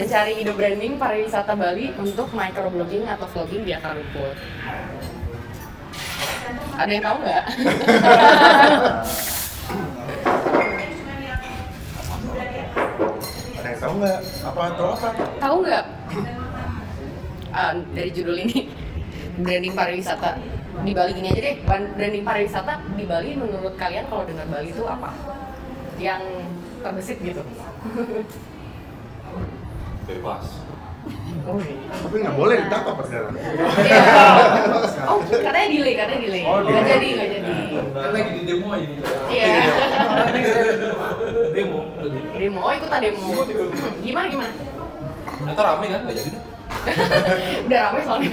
mencari ide branding pariwisata Bali untuk microblogging atau vlogging di akar rumput. Ada yang tahu nggak? Ada yang tahu nggak? Apa atau apa? tahu nggak? Ah, dari judul ini branding pariwisata di Bali gini aja deh. Branding pariwisata di Bali menurut kalian kalau dengar Bali itu apa? Yang terbesit gitu. bebas Oh, iya. Tapi nggak boleh ditangkap sekarang. Iya. Oh, katanya delay, katanya delay. Oh, Nggak jadi, nggak jadi. kan lagi di demo ini Iya. demo Demo, oh ikutan demo. Gimana gimana? ternyata rame kan nggak jadi Udah rame soalnya.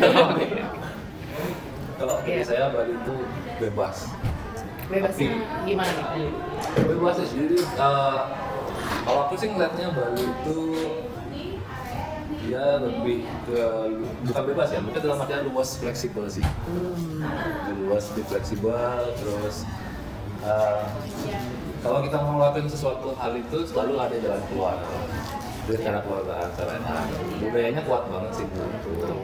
kalau dari Iya. saya Bali itu bebas Bebasnya gimana bebas ya jadi eh, kalau aku sih ngeliatnya Bali itu dia lebih ke bukan bebas ya mungkin dalam artian luas fleksibel sih. Luas lebih fleksibel terus eh, kalau kita mau ngelakuin sesuatu hal itu selalu ada jalan keluar. Dari cara keluargaan cara budayanya kuat banget sih gitu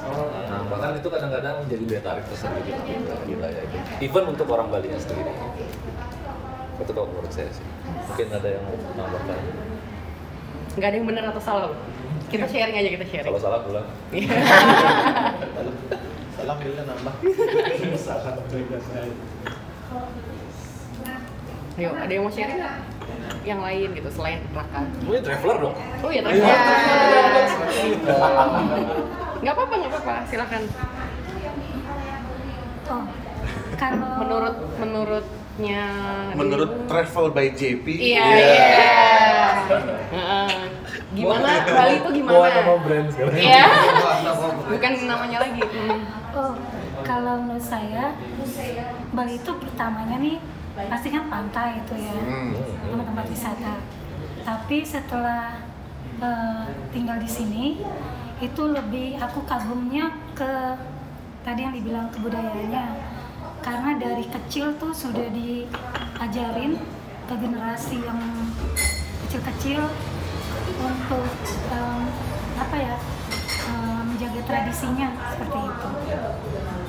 nah bahkan itu kadang-kadang jadi daya tarik tersendiri di wilayah itu even untuk orang Bali sendiri. Itu kalau menurut saya sih. Mungkin ada yang mau menambahkan? Nggak ada yang benar atau salah. Kita sharing aja, kita sharing. kalau salah pulang Salam bila nambah. Yuk, ada yang mau sharing nggak? Yang lain gitu, selain Raka. gue traveler dong Oh iya, tadi. Nggak apa-apa, nggak apa-apa. Silakan. Oh, kalau Menurut menurutnya. Menurut Travel by JP. Iya, iya. Heeh. Gimana? Bali itu gimana? Bawa nama brand sekarang Iya. Bukan namanya lagi. Hmm. oh, kalau menurut saya Bali itu pertamanya nih pasti kan pantai itu ya, Hmm. sama tempat wisata. Tapi setelah eh, tinggal di sini itu lebih aku kagumnya ke tadi yang dibilang kebudayaannya karena dari kecil tuh sudah diajarin ke generasi yang kecil-kecil untuk apa ya menjaga tradisinya seperti itu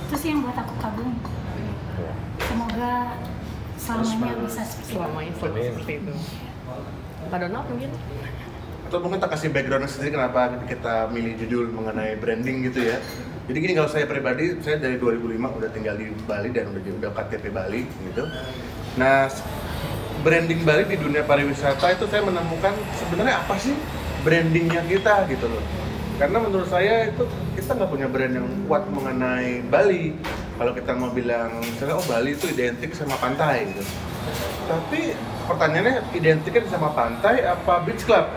itu sih yang buat aku kagum semoga selamanya bisa seperti itu Selamanya seperti itu. Pak Donald mungkin? Atau mungkin kita kasih background sendiri kenapa kita milih judul mengenai branding gitu ya. Jadi gini kalau saya pribadi, saya dari 2005 udah tinggal di Bali dan udah udah KTP Bali gitu. Nah, branding Bali di dunia pariwisata itu saya menemukan sebenarnya apa sih brandingnya kita gitu loh. Karena menurut saya itu kita nggak punya brand yang kuat mengenai Bali. Kalau kita mau bilang misalnya oh Bali itu identik sama pantai gitu. Tapi pertanyaannya identiknya sama pantai apa beach club?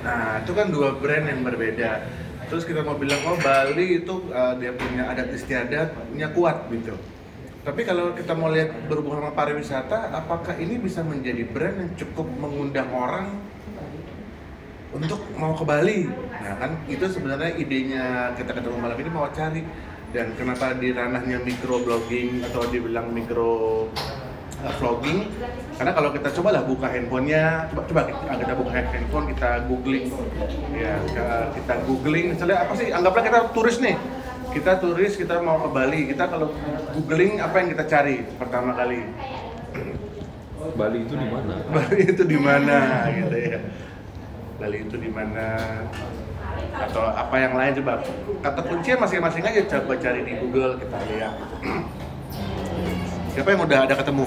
Nah, itu kan dua brand yang berbeda. Terus kita mau bilang oh Bali itu uh, dia punya adat istiadatnya kuat gitu. Tapi kalau kita mau lihat berhubungan sama pariwisata, apakah ini bisa menjadi brand yang cukup mengundang orang untuk mau ke Bali? Nah kan itu sebenarnya idenya kita ketemu malam ini mau cari. Dan kenapa di ranahnya microblogging atau dibilang micro uh, vlogging? Karena kalau kita coba lah buka handphonenya coba coba kita, kita buka handphone kita googling. Ya kita googling. Misalnya apa sih? Anggaplah kita turis nih kita turis kita mau ke Bali. Kita kalau googling apa yang kita cari pertama kali? Bali itu di mana? Bali itu di mana gitu ya. Bali itu di mana? Atau apa yang lain? Coba kata kuncinya masing-masing aja. Coba cari di Google kita lihat. Siapa yang udah ada ketemu?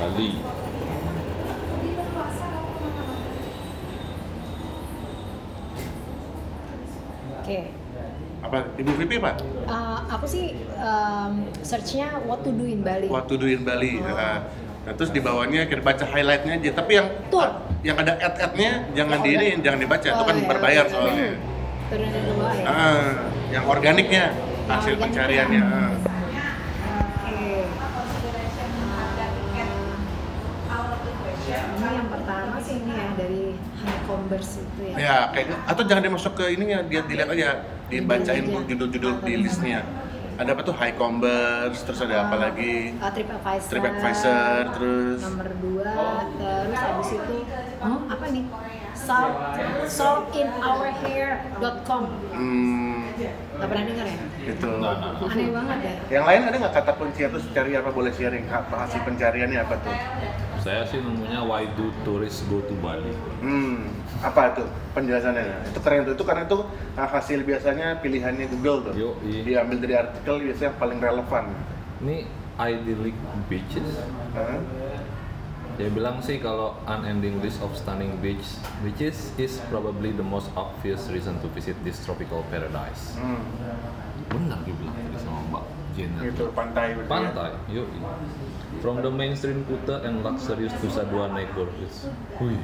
Bali Oke. Apa Ibu Vivi pak Uh, aku sih um, searchnya what to do in Bali. What to do in Bali Oh. nah, nah, terus di bawahnya kita baca highlightnya aja tapi yang Tour. yang ada ad-adnya jangan Yang di ini jangan dibaca itu Oh, kan ya, berbayar oke. soalnya Turun dari bawah ya. ah, yang organiknya hasil organiknya. pencariannya. Oke. Ini yang pertama sih ini ya dari Converse itu ya. Ya, kayak atau jangan dimasuk ke ininya, dia dilihat aja, dibacain aja. judul-judul di listnya. ada apa tuh High Converse, terus ada apa lagi? Uh, TripAdvisor. TripAdvisor, terus Nomor dua, terus habis itu hmm, apa nih? Salt, saltinourhair.com. hmm, Gak pernah dengar ya? gitu. Aneh banget ya. Yang lain ada nggak kata kunci atau cari apa boleh sharing? Apa hasil pencariannya apa tuh? Saya sih nemunya why do tourists go to Bali. Hmm, apa tuh penjelasannya? Itu keren tuh, itu karena itu hasil biasanya pilihannya Google tuh. Yoi. Diambil dari artikel biasanya yang paling relevan. Ini idyllic beaches. Hah? Dia bilang sih kalau unending list of stunning beach beaches is probably the most obvious reason to visit this tropical paradise. Hmm, Benar dia bilang tadi sama Mbak Jenner. itu pantai berarti ya? Pantai, yuk. From the mainstream Kuta and luxurious Nusa Dua neighborhoods. Wih,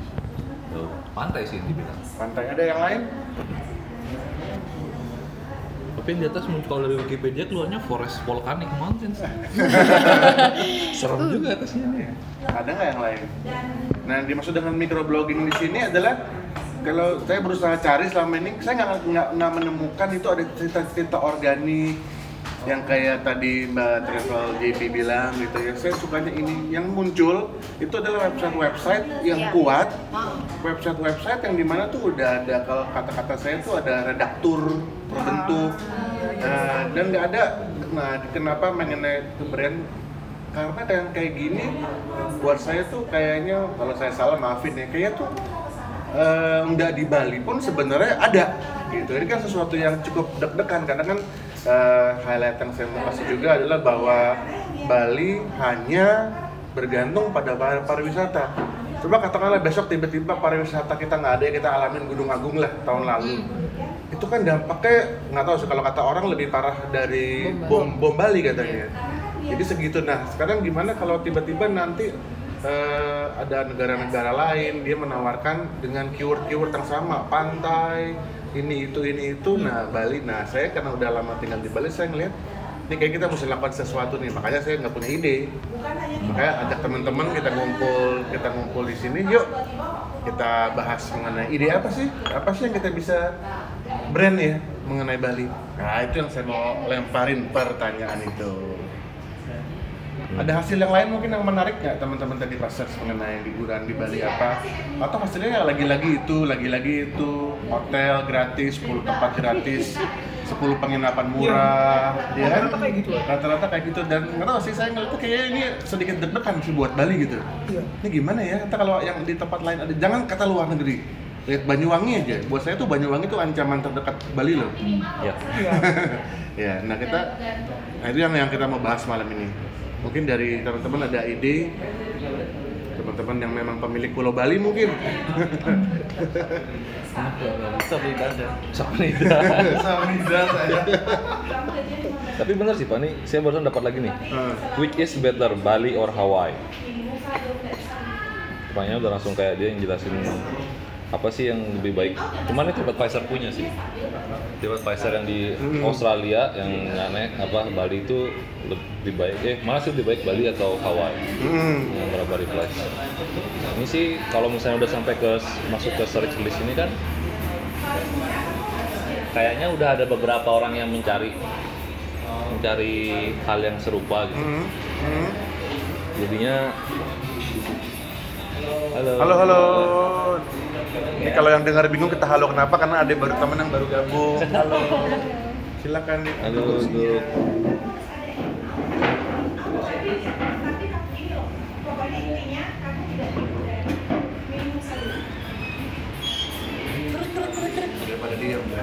tuh, pantai sih yang dibilang. Pantai ada yang lain? Tapi di atas muncul kalau dari Wikipedia keluarnya forest volcanic mountains. Serem juga atasnya nih. Ada nggak yang lain? Nah, yang dimaksud dengan microblogging di sini adalah kalau saya berusaha cari selama ini, saya nggak nggak nggak menemukan itu ada cerita-cerita organik yang kayak tadi Mbak Travel JP bilang gitu ya. Saya sukanya ini yang muncul itu adalah website-website yang Iya. kuat, website-website yang di mana tuh udah ada kalau kata-kata saya tuh ada redaktur terbentuk Nah, dan nggak ada. Nah, kenapa mengenai itu brand karena yang kayak gini buat saya tuh kayaknya kalau saya salah maafin ya kayak tuh eh, nggak di Bali pun sebenarnya ada gitu ini kan sesuatu yang cukup deg-degan karena kan eh, highlight yang saya mau kasih juga adalah bahwa Bali hanya bergantung pada par- pariwisata. Coba katakanlah besok tiba-tiba pariwisata kita nggak ada kita alamin Gunung Agung lah tahun lalu. Itu kan dampaknya nggak tahu sih kalau kata orang lebih parah dari bom bom Bali katanya. Jadi segitu. Nah sekarang gimana kalau tiba-tiba nanti eh, ada negara-negara lain dia menawarkan dengan keyword-keyword yang sama pantai ini itu ini itu. Nah Bali nah saya karena udah lama tinggal di Bali saya ngeliat ini kayak kita mesti lakukan sesuatu nih. Makanya saya nggak punya ide. Makanya ajak teman-teman kita ngumpul kita ngumpul di sini. Yuk kita bahas mengenai ide apa sih? Apa sih yang kita bisa brand ya mengenai Bali? Nah itu yang saya mau lemparin pertanyaan itu ada hasil yang lain mungkin yang menarik nggak teman-teman tadi pas search mengenai liburan di Bali apa? Atau hasilnya ya lagi-lagi itu lagi-lagi itu hotel gratis 10 tempat gratis 10 penginapan murah ya kan? Rata-rata kayak gitu. rata-rata kayak gitu. Dan nggak tahu sih saya ngeliat tuh kayaknya ini sedikit deg-degan sih buat Bali gitu. Iya. ini gimana ya? Kata kalau yang di tempat lain ada jangan kata luar negeri. Lihat Banyuwangi aja. Buat saya tuh Banyuwangi tuh ancaman terdekat Bali loh. Ya. Iya. ya nah kita nah itu yang yang kita mau bahas malam ini mungkin dari teman-teman ada ide teman-teman yang memang pemilik Pulau Bali mungkin. Samida saya Tapi benar sih Pak, nih saya barusan dapat lagi nih. Hmm. Which is better, Bali or Hawaii? Pertanyaannya udah langsung kayak dia yang jelasin apa sih yang lebih baik. Cuman itu TripAdvisor punya sih. TripAdvisor yang di Hmm. Australia yang aneh apa Bali itu lebih baik. Eh mana sih lebih baik Bali atau Hawaii? hmm. yang berapa reply ini sih kalau misalnya udah sampai ke masuk ke search list ini kan kayaknya udah ada beberapa orang yang mencari mencari hal yang serupa gitu Hmm. Hmm. jadinya halo halo halo ini kalau yang dengar bingung kita halo kenapa karena ada baru teman yang baru gabung halo silakan nih halo diem ya.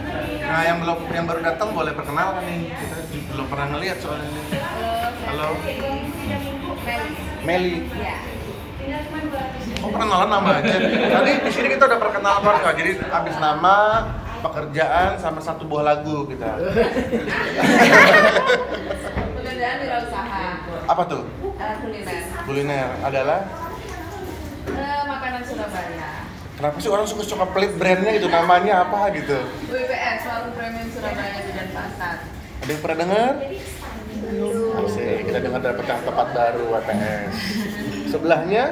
Nah yang belum yang baru datang boleh perkenalan nih. Kita belum pernah ngeliat soalnya ini. Halo. Meli. Oh perkenalan nama aja. Tadi di sini kita udah perkenalan keluarga. Jadi habis nama, pekerjaan sama satu buah lagu kita. Pekerjaan wirausaha, Apa tuh? uh, kuliner, Kuliner adalah uh, makanan Surabaya. Kenapa sih orang suka-suka pelit brandnya gitu namanya apa gitu? WPS, Warung Premium Surabaya di Denpasar. Ada yang pernah dengar? Asik, kita dengar dapat yang tempat baru WPS. Sebelahnya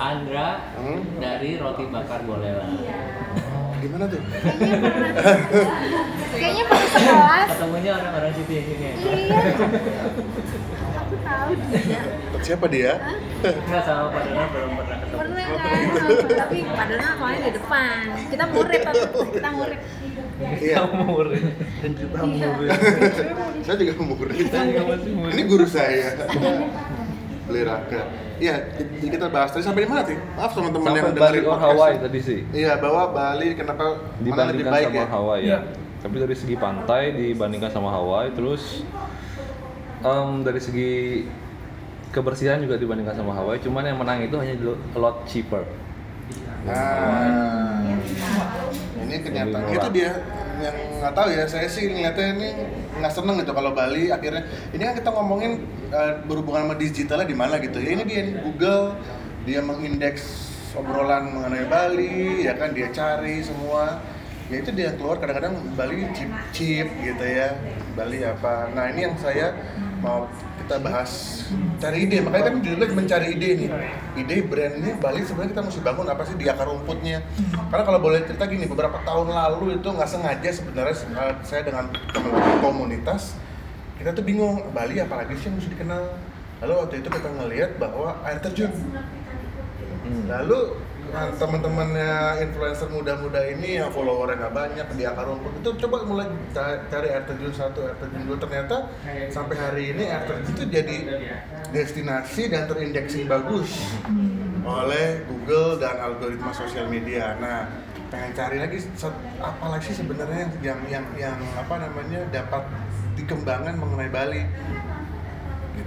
Andra Hmm? dari roti bakar Bolela. Gimana tuh? Kayaknya pernah sekelas. Ketemunya orang-orang situ ya sini. Iya. Aku tahu dia. Siapa dia? Enggak sama Pak Dono belum pernah ketemu. Pernah kan? Tapi padahal soalnya di depan. Kita murid. Kita murid. Iya. murid. Dan juga murid. saya juga murid. Kita. Ini guru saya. Beli raka. Iya, jadi kita bahas tadi sampai di mana sih? Maaf teman-teman yang Sampai Bali dengerin or podcast. Hawaii tadi sih. Iya, bahwa Bali kenapa mana lebih Dibandingkan baik sama ya? Hawaii ya. Tapi dari segi pantai dibandingkan sama Hawaii, terus em, dari segi kebersihan juga dibandingkan sama Hawaii. Cuman yang menang itu hanya a lot cheaper. Nah, ini kenyataan. Lebih itu dia yang nggak tahu ya saya sih ngeliatnya ini nggak seneng gitu kalau Bali akhirnya. Ini kan kita ngomongin eh, berhubungan sama digitalnya di mana gitu ya. Ini dia nih, Google dia mengindeks obrolan mengenai Bali ya kan dia cari semua. Ya itu dia keluar kadang-kadang Bali cheap cheap gitu ya. Bali apa. Nah ini yang saya mau kita bahas cari ide. Makanya kan judulnya mencari ide nih ide brandnya Bali sebenarnya kita mesti bangun apa sih di akar rumputnya. Karena kalau boleh cerita gini beberapa tahun lalu itu nggak sengaja sebenarnya eh, saya dengan teman-teman komunitas kita tuh bingung Bali apalagi sih yang mesti dikenal? Lalu waktu itu kita ngelihat bahwa air terjun. Lalu nah, teman-temannya influencer muda-muda ini yang followernya nggak banyak di akar rumput. Itu coba mulai ca- cari air terjun satu air terjun dua. Ternyata sampai hari ini air terjun itu jadi destinasi dan terindexing bagus oleh Google dan algoritma sosial media. Nah pengen cari lagi apa lagi sih sebenarnya yang yang yang apa namanya dapat dikembangkan mengenai Bali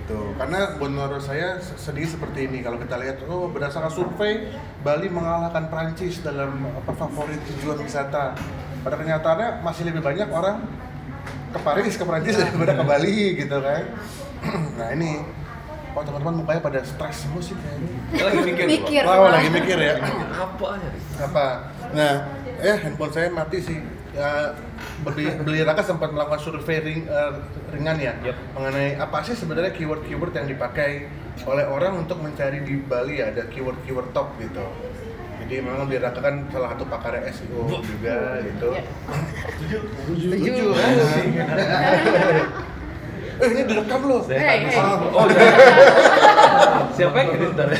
gitu. Karena menurut saya se- sedih seperti ini. Kalau kita lihat oh berdasarkan survei Bali mengalahkan Prancis dalam apa favorit tujuan wisata. Pada kenyataannya masih lebih banyak orang ke Paris ke Prancis daripada ke Bali gitu kan. Nah ini oh teman-teman mukanya pada stres semua sih kayaknya Lagi mikir. Mikir. Wow, lagi mikir ya. Apa ya? apa? Nah eh handphone saya mati sih ya, beli beli raka sempat melakukan survei ring, eh, ringan ya Yep. mengenai apa sih sebenarnya keyword-keyword yang dipakai oleh orang untuk mencari di Bali ya, ada keyword-keyword top gitu. Jadi memang beli raka kan salah satu pakar SEO juga gitu. Setuju eh ini direkam loh Saya Hey, hey. Oh, siapa yang editor?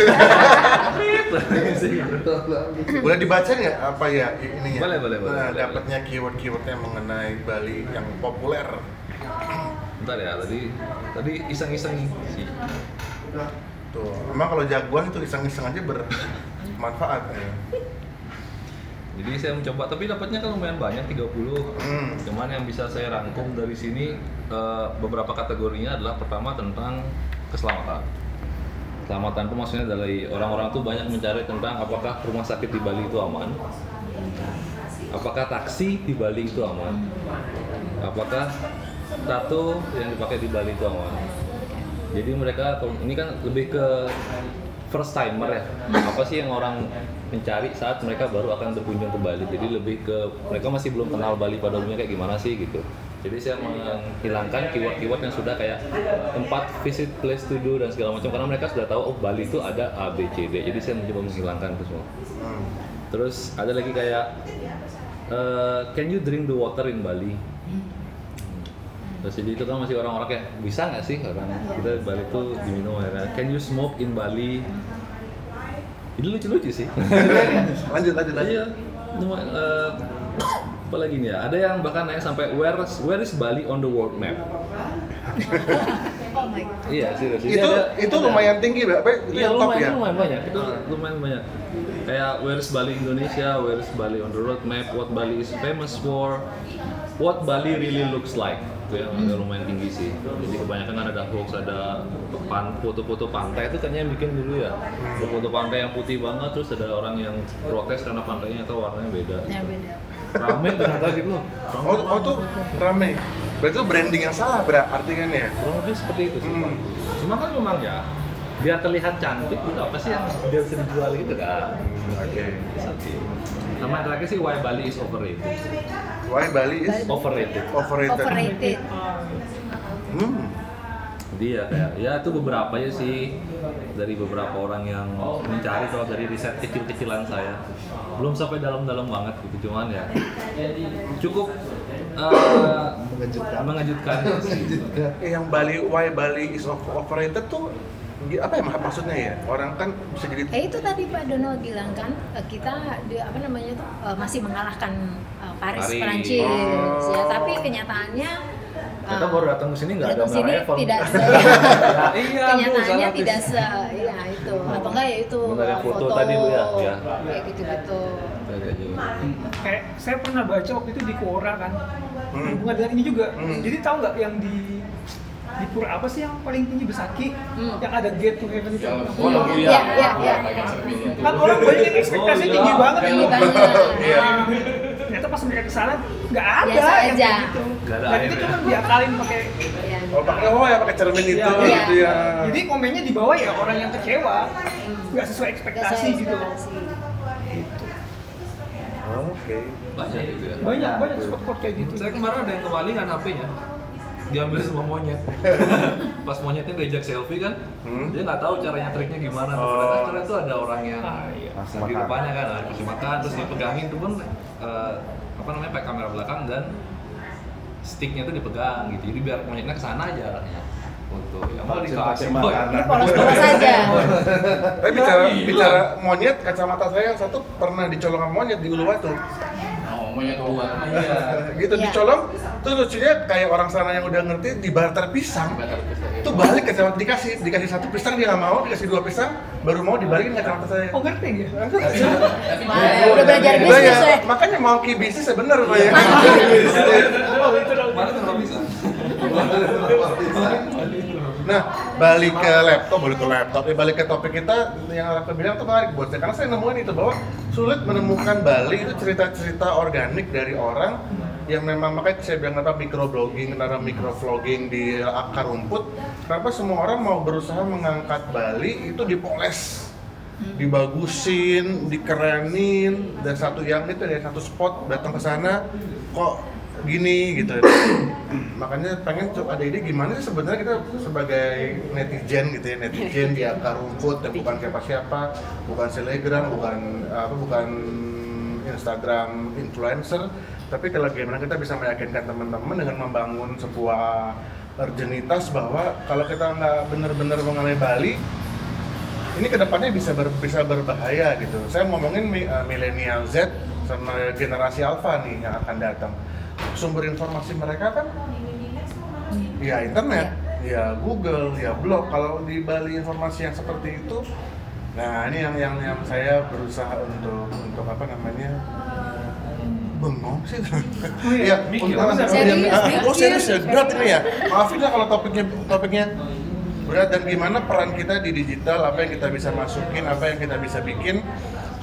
boleh dibaca nggak apa ya ininya Boleh, boleh, boleh, nah, dapatnya keyword-keywordnya mengenai Bali yang populer Bentar ya, tadi tadi iseng-iseng sih. Tuh, emang kalau jagoan itu iseng-iseng aja bermanfaat ya. Jadi saya mencoba, tapi dapatnya kan lumayan banyak 30. Hmm. Cuman yang bisa saya rangkum dari sini eh, beberapa kategorinya adalah pertama tentang keselamatan. Keselamatan itu maksudnya dari orang-orang tuh banyak mencari tentang apakah rumah sakit di Bali itu aman, apakah taksi di Bali itu aman, apakah tato yang dipakai di Bali itu aman. Jadi mereka ini kan lebih ke first timer ya. Apa sih yang orang mencari saat mereka baru akan berkunjung ke Bali. Jadi lebih ke mereka masih belum kenal Bali pada umumnya kayak gimana sih gitu. Jadi saya menghilangkan keyword-keyword yang sudah kayak tempat visit place to do dan segala macam karena mereka sudah tahu oh Bali itu ada A B C D. Jadi saya mencoba menghilangkan itu semua. Hmm. Terus ada lagi kayak eh, can you drink the water in Bali? Terus jadi itu kan masih orang-orang kayak bisa nggak sih orang kita di Bali itu diminum airnya. Can you smoke in Bali? Ini lucu-lucu sih. Lanjut, lanjut, lanjut. Iya. Cuma eh, apa lagi nih ya? Ada yang bahkan nanya sampai where is, where is Bali on the world map? Oh my god. Iya serius. Itu ada- itu ada- lumayan tinggi, Mbak. Apa? Itu Iya yang top lumayan, ya. itu lumayan banyak. Itu lumayan banyak. Kayak where is Bali Indonesia, where is Bali on the road map, what Bali is famous for, what Bali really looks like. Itu yang agak lumayan tinggi sih. Jadi kebanyakan kan ada hoax, ada pan- foto-foto pantai itu kayaknya yang bikin dulu ya. Foto pantai yang putih banget, terus ada orang yang protes karena pantainya atau warnanya beda. Ya beda. Rame ternyata gitu. Oh, oh tuh rame. Berarti itu branding yang salah berarti kan ya? Kurang lebih seperti itu sih. Hmm. Pak. Cuma kan memang ya biar terlihat cantik itu apa sih yang dia bisa dijual gitu kan? Oke. Sama yang terakhir sih why Bali is overrated. Why Bali is Overrated. overrated? Overrated. Hmm. Jadi ya kayak ya itu beberapa ya sih dari beberapa orang yang mencari kalau dari riset kecil-kecilan saya belum sampai dalam-dalam banget gitu cuman ya cukup eh, Mengejutkan. mengejutkan sih. Eh, yang Bali why Bali is over- overrated tuh apa ya mak- maksudnya ya orang kan bisa jadi Eh itu tadi Pak Dono bilang kan eh, kita di, apa namanya tuh eh, masih mengalahkan eh, Paris, Paris. Prancis Oh. ya tapi kenyataannya Kita baru datang ke sini nggak ada sini Evan. tidak se Ya, iya, Bu, kenyataannya salah, tidak se ya itu atau enggak ya itu Benar ya, eh, foto tadi, Bu, ya? Ya. kayak gitu gitu kayak saya pernah baca waktu itu di Quora kan Hmm. hubungan dengan ini juga Hmm. jadi tahu nggak yang di di pura apa sih yang paling tinggi Besaki Hmm. yang ada gate to heaven itu Oh, lampu Iya, ya. iya, iya. kan orang banyak yang ekspektasinya Oh, iya. tinggi banget Tinggi itu banget. Iya. ternyata pas mereka ke sana nggak ada Biasa yang aja. kayak gitu Nggak ada air itu ya? cuma diakalin pakai Iya. oh pakai oh ya pakai cermin itu Iya. gitu ya jadi komennya di bawah ya orang yang kecewa nggak sesuai ekspektasi gitu ekspektasi. Oh, oke Banyak itu ya. banyak banyak spot-spot kayak gitu Saya kemarin ada yang kemalingan HP-nya diambil semua monyet pas monyetnya diajak selfie kan Hmm. dia nggak tahu caranya triknya gimana Oh. ternyata ternyata tuh ada orang yang Ah, iya. Di depannya kan nah, kasih makan terus dipegangin tuh pun eh, apa namanya pakai kamera belakang dan sticknya tuh dipegang gitu jadi biar monyetnya ke sana aja arahnya untuk ya mau dikasih vaksin boy. makanan. Ini polos-polos aja. tapi bicara Iya. bicara monyet kacamata saya yang satu pernah dicolong sama monyet di Uluwatu monyet tua iya. Gitu Iya. dicolong terus lucunya kayak orang sana yang udah ngerti di barter pisang itu balik kacamata dikasih. Dikasih satu pisang dia nggak mau dikasih dua pisang baru mau dibalikin kacamata saya. Oh ngerti ya? Udah belajar Udah bisnis ya, ya? makanya mau ki bisnis ya bener Pak ya. oh itu Nah, balik ke laptop, balik ke laptop, ya balik ke topik kita yang Raka bilang tuh menarik buat saya. Karena saya nemuin itu bahwa sulit menemukan Bali itu cerita-cerita organik dari orang yang memang makanya saya bilang apa microblogging, kenapa microvlogging di akar rumput, kenapa semua orang mau berusaha mengangkat Bali itu dipoles, dibagusin, dikerenin, dan satu yang itu ya satu spot datang ke sana kok gini gitu. Makanya pengen coba ada ide gimana sih sebenarnya kita sebagai netizen gitu ya netizen di akar rumput dan bukan siapa-siapa, bukan selegram, bukan apa bukan Instagram influencer, tapi kalau gimana kita bisa meyakinkan teman-teman dengan membangun sebuah urgenitas bahwa kalau kita nggak benar-benar mengenai Bali, ini ke depannya bisa ber, bisa berbahaya gitu. Saya ngomongin uh, milenial Z sama generasi Alpha nih yang akan datang. Sumber informasi mereka kan? Ya internet, ya Google, ya blog. Kalau di Bali informasi yang seperti itu, nah ini yang yang yang saya berusaha untuk untuk apa namanya? Bengong sih. Iya, mikir. untuk- Serius, Ah, Oh serius ya, berat ini ya. Maafin lah kalau topiknya topiknya berat. Dan gimana peran kita di digital, apa yang kita bisa masukin, apa yang kita bisa bikin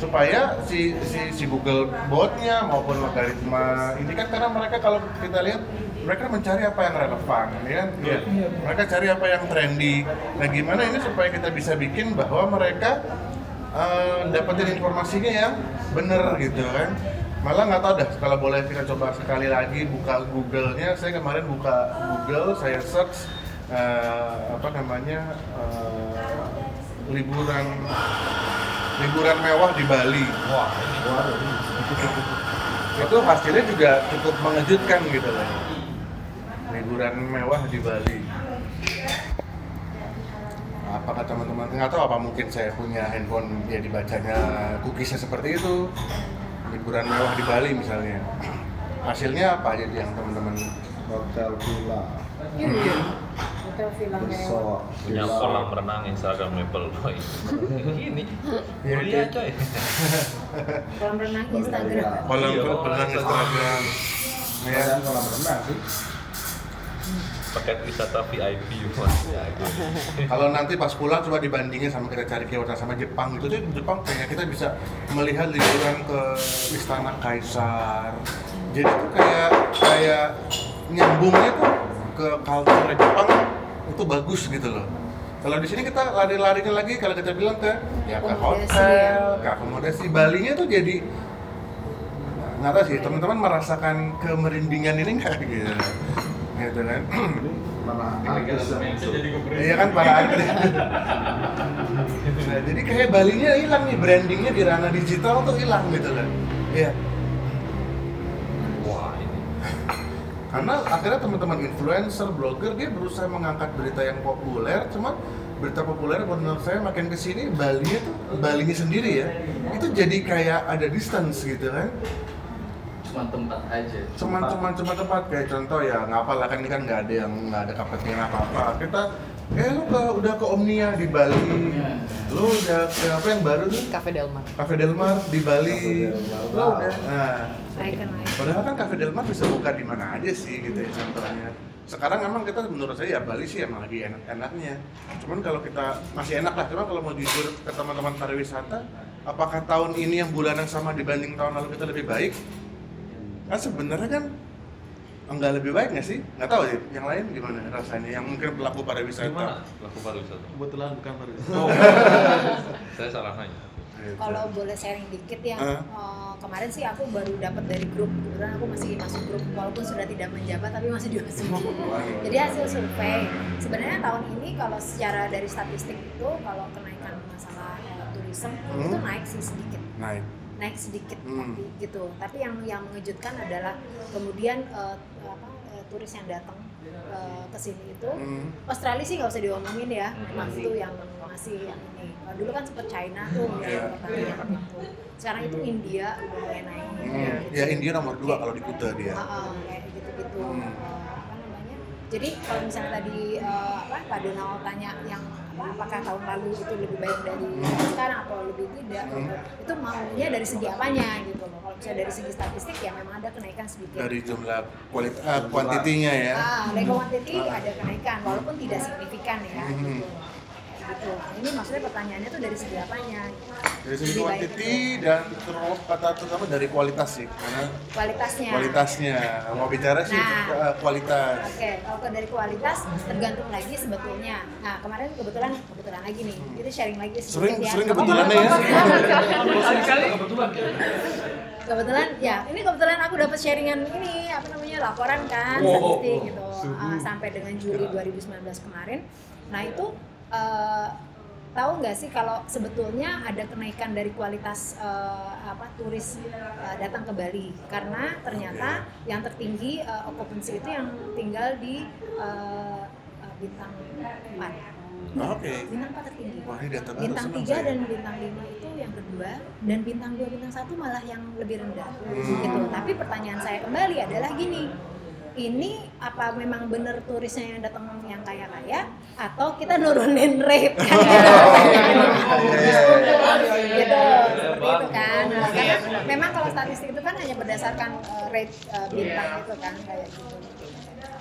supaya si si, si Google botnya maupun logaritma ini kan karena mereka kalau kita lihat mereka mencari apa yang relevan, ya kan? Iya. Mereka cari apa yang trendy. Nah, gimana ini supaya kita bisa bikin bahwa mereka eh, dapetin informasinya yang bener gitu kan? Malah nggak tahu dah kalau boleh kita coba sekali lagi buka Google-nya. Saya kemarin buka Google, saya search eh, apa namanya eh, liburan liburan mewah di Bali. wah Itu hasilnya juga cukup mengejutkan gitu loh. Liburan mewah di Bali. Apakah teman-teman nggak tahu apa mungkin saya punya handphone ya dibacanya cookiesnya seperti itu liburan mewah di Bali misalnya hasilnya apa aja yang teman-teman hotel villa hotel villa mewah resort punya kolam renang Instagram Maple boy. Ini. Ya, mulia itu. coy kolam renang Instagram. Kolam Iya, renang Instagram. Ya kolam renang sih. Paket wisata VIP ya, gitu. kalau nanti pas pulang coba dibandingin sama kita cari keyword sama Jepang itu tuh Jepang kayaknya kita bisa melihat liburan ke Istana Kaisar. Jadi tuh kayak kayak nyambungnya tuh ke culture Jepang itu bagus gitu loh kalau di sini kita lari-larinya lagi kalau kita bilang ke ya ke hotel, ya. ke akomodasi Balinya tuh jadi nggak tahu sih teman-teman merasakan kemerindingan ini nggak gitu gitu kan para artis Iya kan para artis. nah, jadi kayak Balinya hilang nih brandingnya di ranah digital tuh hilang gitu kan. Iya. Wah ini. Karena akhirnya teman-teman influencer, blogger dia berusaha mengangkat berita yang populer, cuman berita populer menurut saya makin ke sini Bali tuh Balinya sendiri ya itu jadi kayak ada distance gitu kan. Cuma tempat aja. cuman cuman cuma tempat kayak contoh ya ngapa lah kan ini kan nggak ada yang nggak ada kepentingan apa apa kita eh lu ke, udah ke Omnia di Bali. Lu udah ke apa yang baru tuh? Cafe Delmar. Cafe Delmar di Bali. Cafe Delmar, lu udah. Nah Icon icon. padahal kan Cafe Delmar bisa buka di mana aja sih gitu ya contohnya. Sekarang emang kita menurut saya ya Bali sih emang lagi enak-enaknya. Cuman kalau kita masih enak lah. Cuman kalau mau jujur ke teman-teman pariwisata apakah tahun ini yang bulan yang sama dibanding tahun lalu kita lebih baik? Kan sebenarnya kan enggak lebih baik nggak sih? Nggak tahu sih yang lain gimana rasanya? Yang mungkin pelaku pariwisata. Gimana laku pariwisata? kebetulan bukan pariwisata. Oh, saya salah nanya. Gitu. Kalau boleh sharing dikit ya, eh, kemarin sih aku baru dapat dari grup, kebetulan aku masih masuk grup walaupun sudah tidak menjabat tapi masih dimasuki. Jadi hasil survei, sebenarnya tahun ini kalau secara dari statistik itu kalau kenaikan masalah eh, tourism Hmm. itu naik sih sedikit, naik naik sedikit Hmm. tapi gitu. Tapi yang yang mengejutkan adalah kemudian eh, apa, eh, turis yang datang eh, ke sini itu Hmm. Australia sih nggak usah diomongin ya, memang itu yang masih yang ini. Kalau dulu kan sempet China tuh Iya. yang pertama itu. Sekarang itu India udah mulai naik. Hmm. ya India nomor dua kalau di Kuta dia Ah, ah, kayak gitu-gitu. Hmm. Eh, apa namanya? Jadi kalau misalnya tadi eh, apa Pak Donald tanya yang apa apakah tahun lalu itu lebih baik dari sekarang atau lebih tidak Hmm. gitu. itu maunya dari segi apanya gitu loh kalau misalnya dari segi statistik ya memang ada kenaikan sedikit dari jumlah kualitas ah, kuantitinya ya Ah, dari quantity ada kenaikan walaupun tidak signifikan ya. Hmm. Gitu. Gitu. Ini maksudnya pertanyaannya tuh dari segi apanya? dari segi kuantiti dan terus kata terutama dari kualitas sih karena Kualitasnya. kualitasnya mau bicara sih Nah. eh, kualitas Oke, kalau ke dari kualitas tergantung lagi sebetulnya. Nah kemarin kebetulan kebetulan lagi nih, itu sharing lagi sering ya. sering kebetulannya ya Sekali Kebetulan. kebetulan ya ini kebetulan aku dapat sharingan ini apa namanya laporan kan Wow. statistik gitu uh, sampai dengan Juli 2019 kemarin nah itu uh, tahu nggak sih kalau sebetulnya ada kenaikan dari kualitas uh, apa turis uh, datang ke Bali? Karena ternyata yang tertinggi uh, occupancy itu yang tinggal di uh, uh, bintang 4 oke. Bintang 4 tertinggi. Wah ini data baru bintang senang 3 saya. dan bintang 5 itu yang kedua dan bintang 2 bintang 1 malah yang lebih rendah. Hmm. gitu. Tapi pertanyaan saya kembali adalah gini ini apa memang benar turisnya yang datang yang kaya kaya atau kita nurunin rate kan? Gitu seperti itu kan. Nah, karena memang kalau statistik itu kan hanya berdasarkan uh, rate uh, bintang itu kan kayak gitu.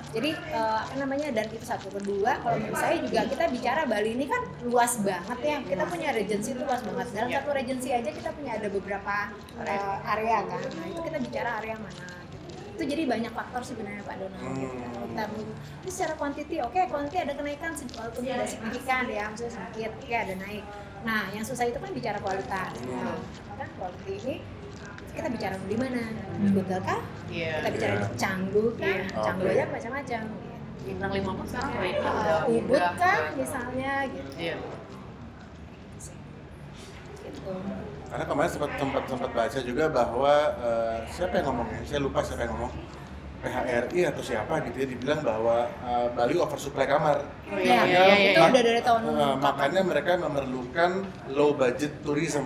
Jadi eh, apa namanya dan itu satu kedua kalau menurut saya juga kita bicara Bali ini kan luas banget ya. Kita punya regency itu luas banget. Dalam satu regency aja kita punya ada beberapa area kan. Nah itu kita bicara area mana. Itu jadi banyak faktor sebenarnya Pak Donald gitu. Hmm. Kalau kita ini secara kuantiti oke kuantiti ada kenaikan sih, walaupun tidak signifikan ya maksudnya sedikit oke ada naik. Nah yang susah itu kan bicara kualitas. Nah, kan kualitas ini kita bicara di mana? Di hotel kah? Iya. kita bicara di Canggu kan Iya. Canggu aja macam-macam. Bintang lima pun sekarang Uh, udah Ubud kan misalnya gitu. Iya. Gitu. karena kemarin sempat sempat sempat baca juga bahwa eh, siapa yang ngomongnya saya lupa siapa yang ngomong PHRI atau siapa gitu ya dibilang bahwa eh, Bali oversupply kamar Oh, Iya, iya, iya, iya, itu iya. udah dari tahun Eh, makanya mereka memerlukan low budget tourism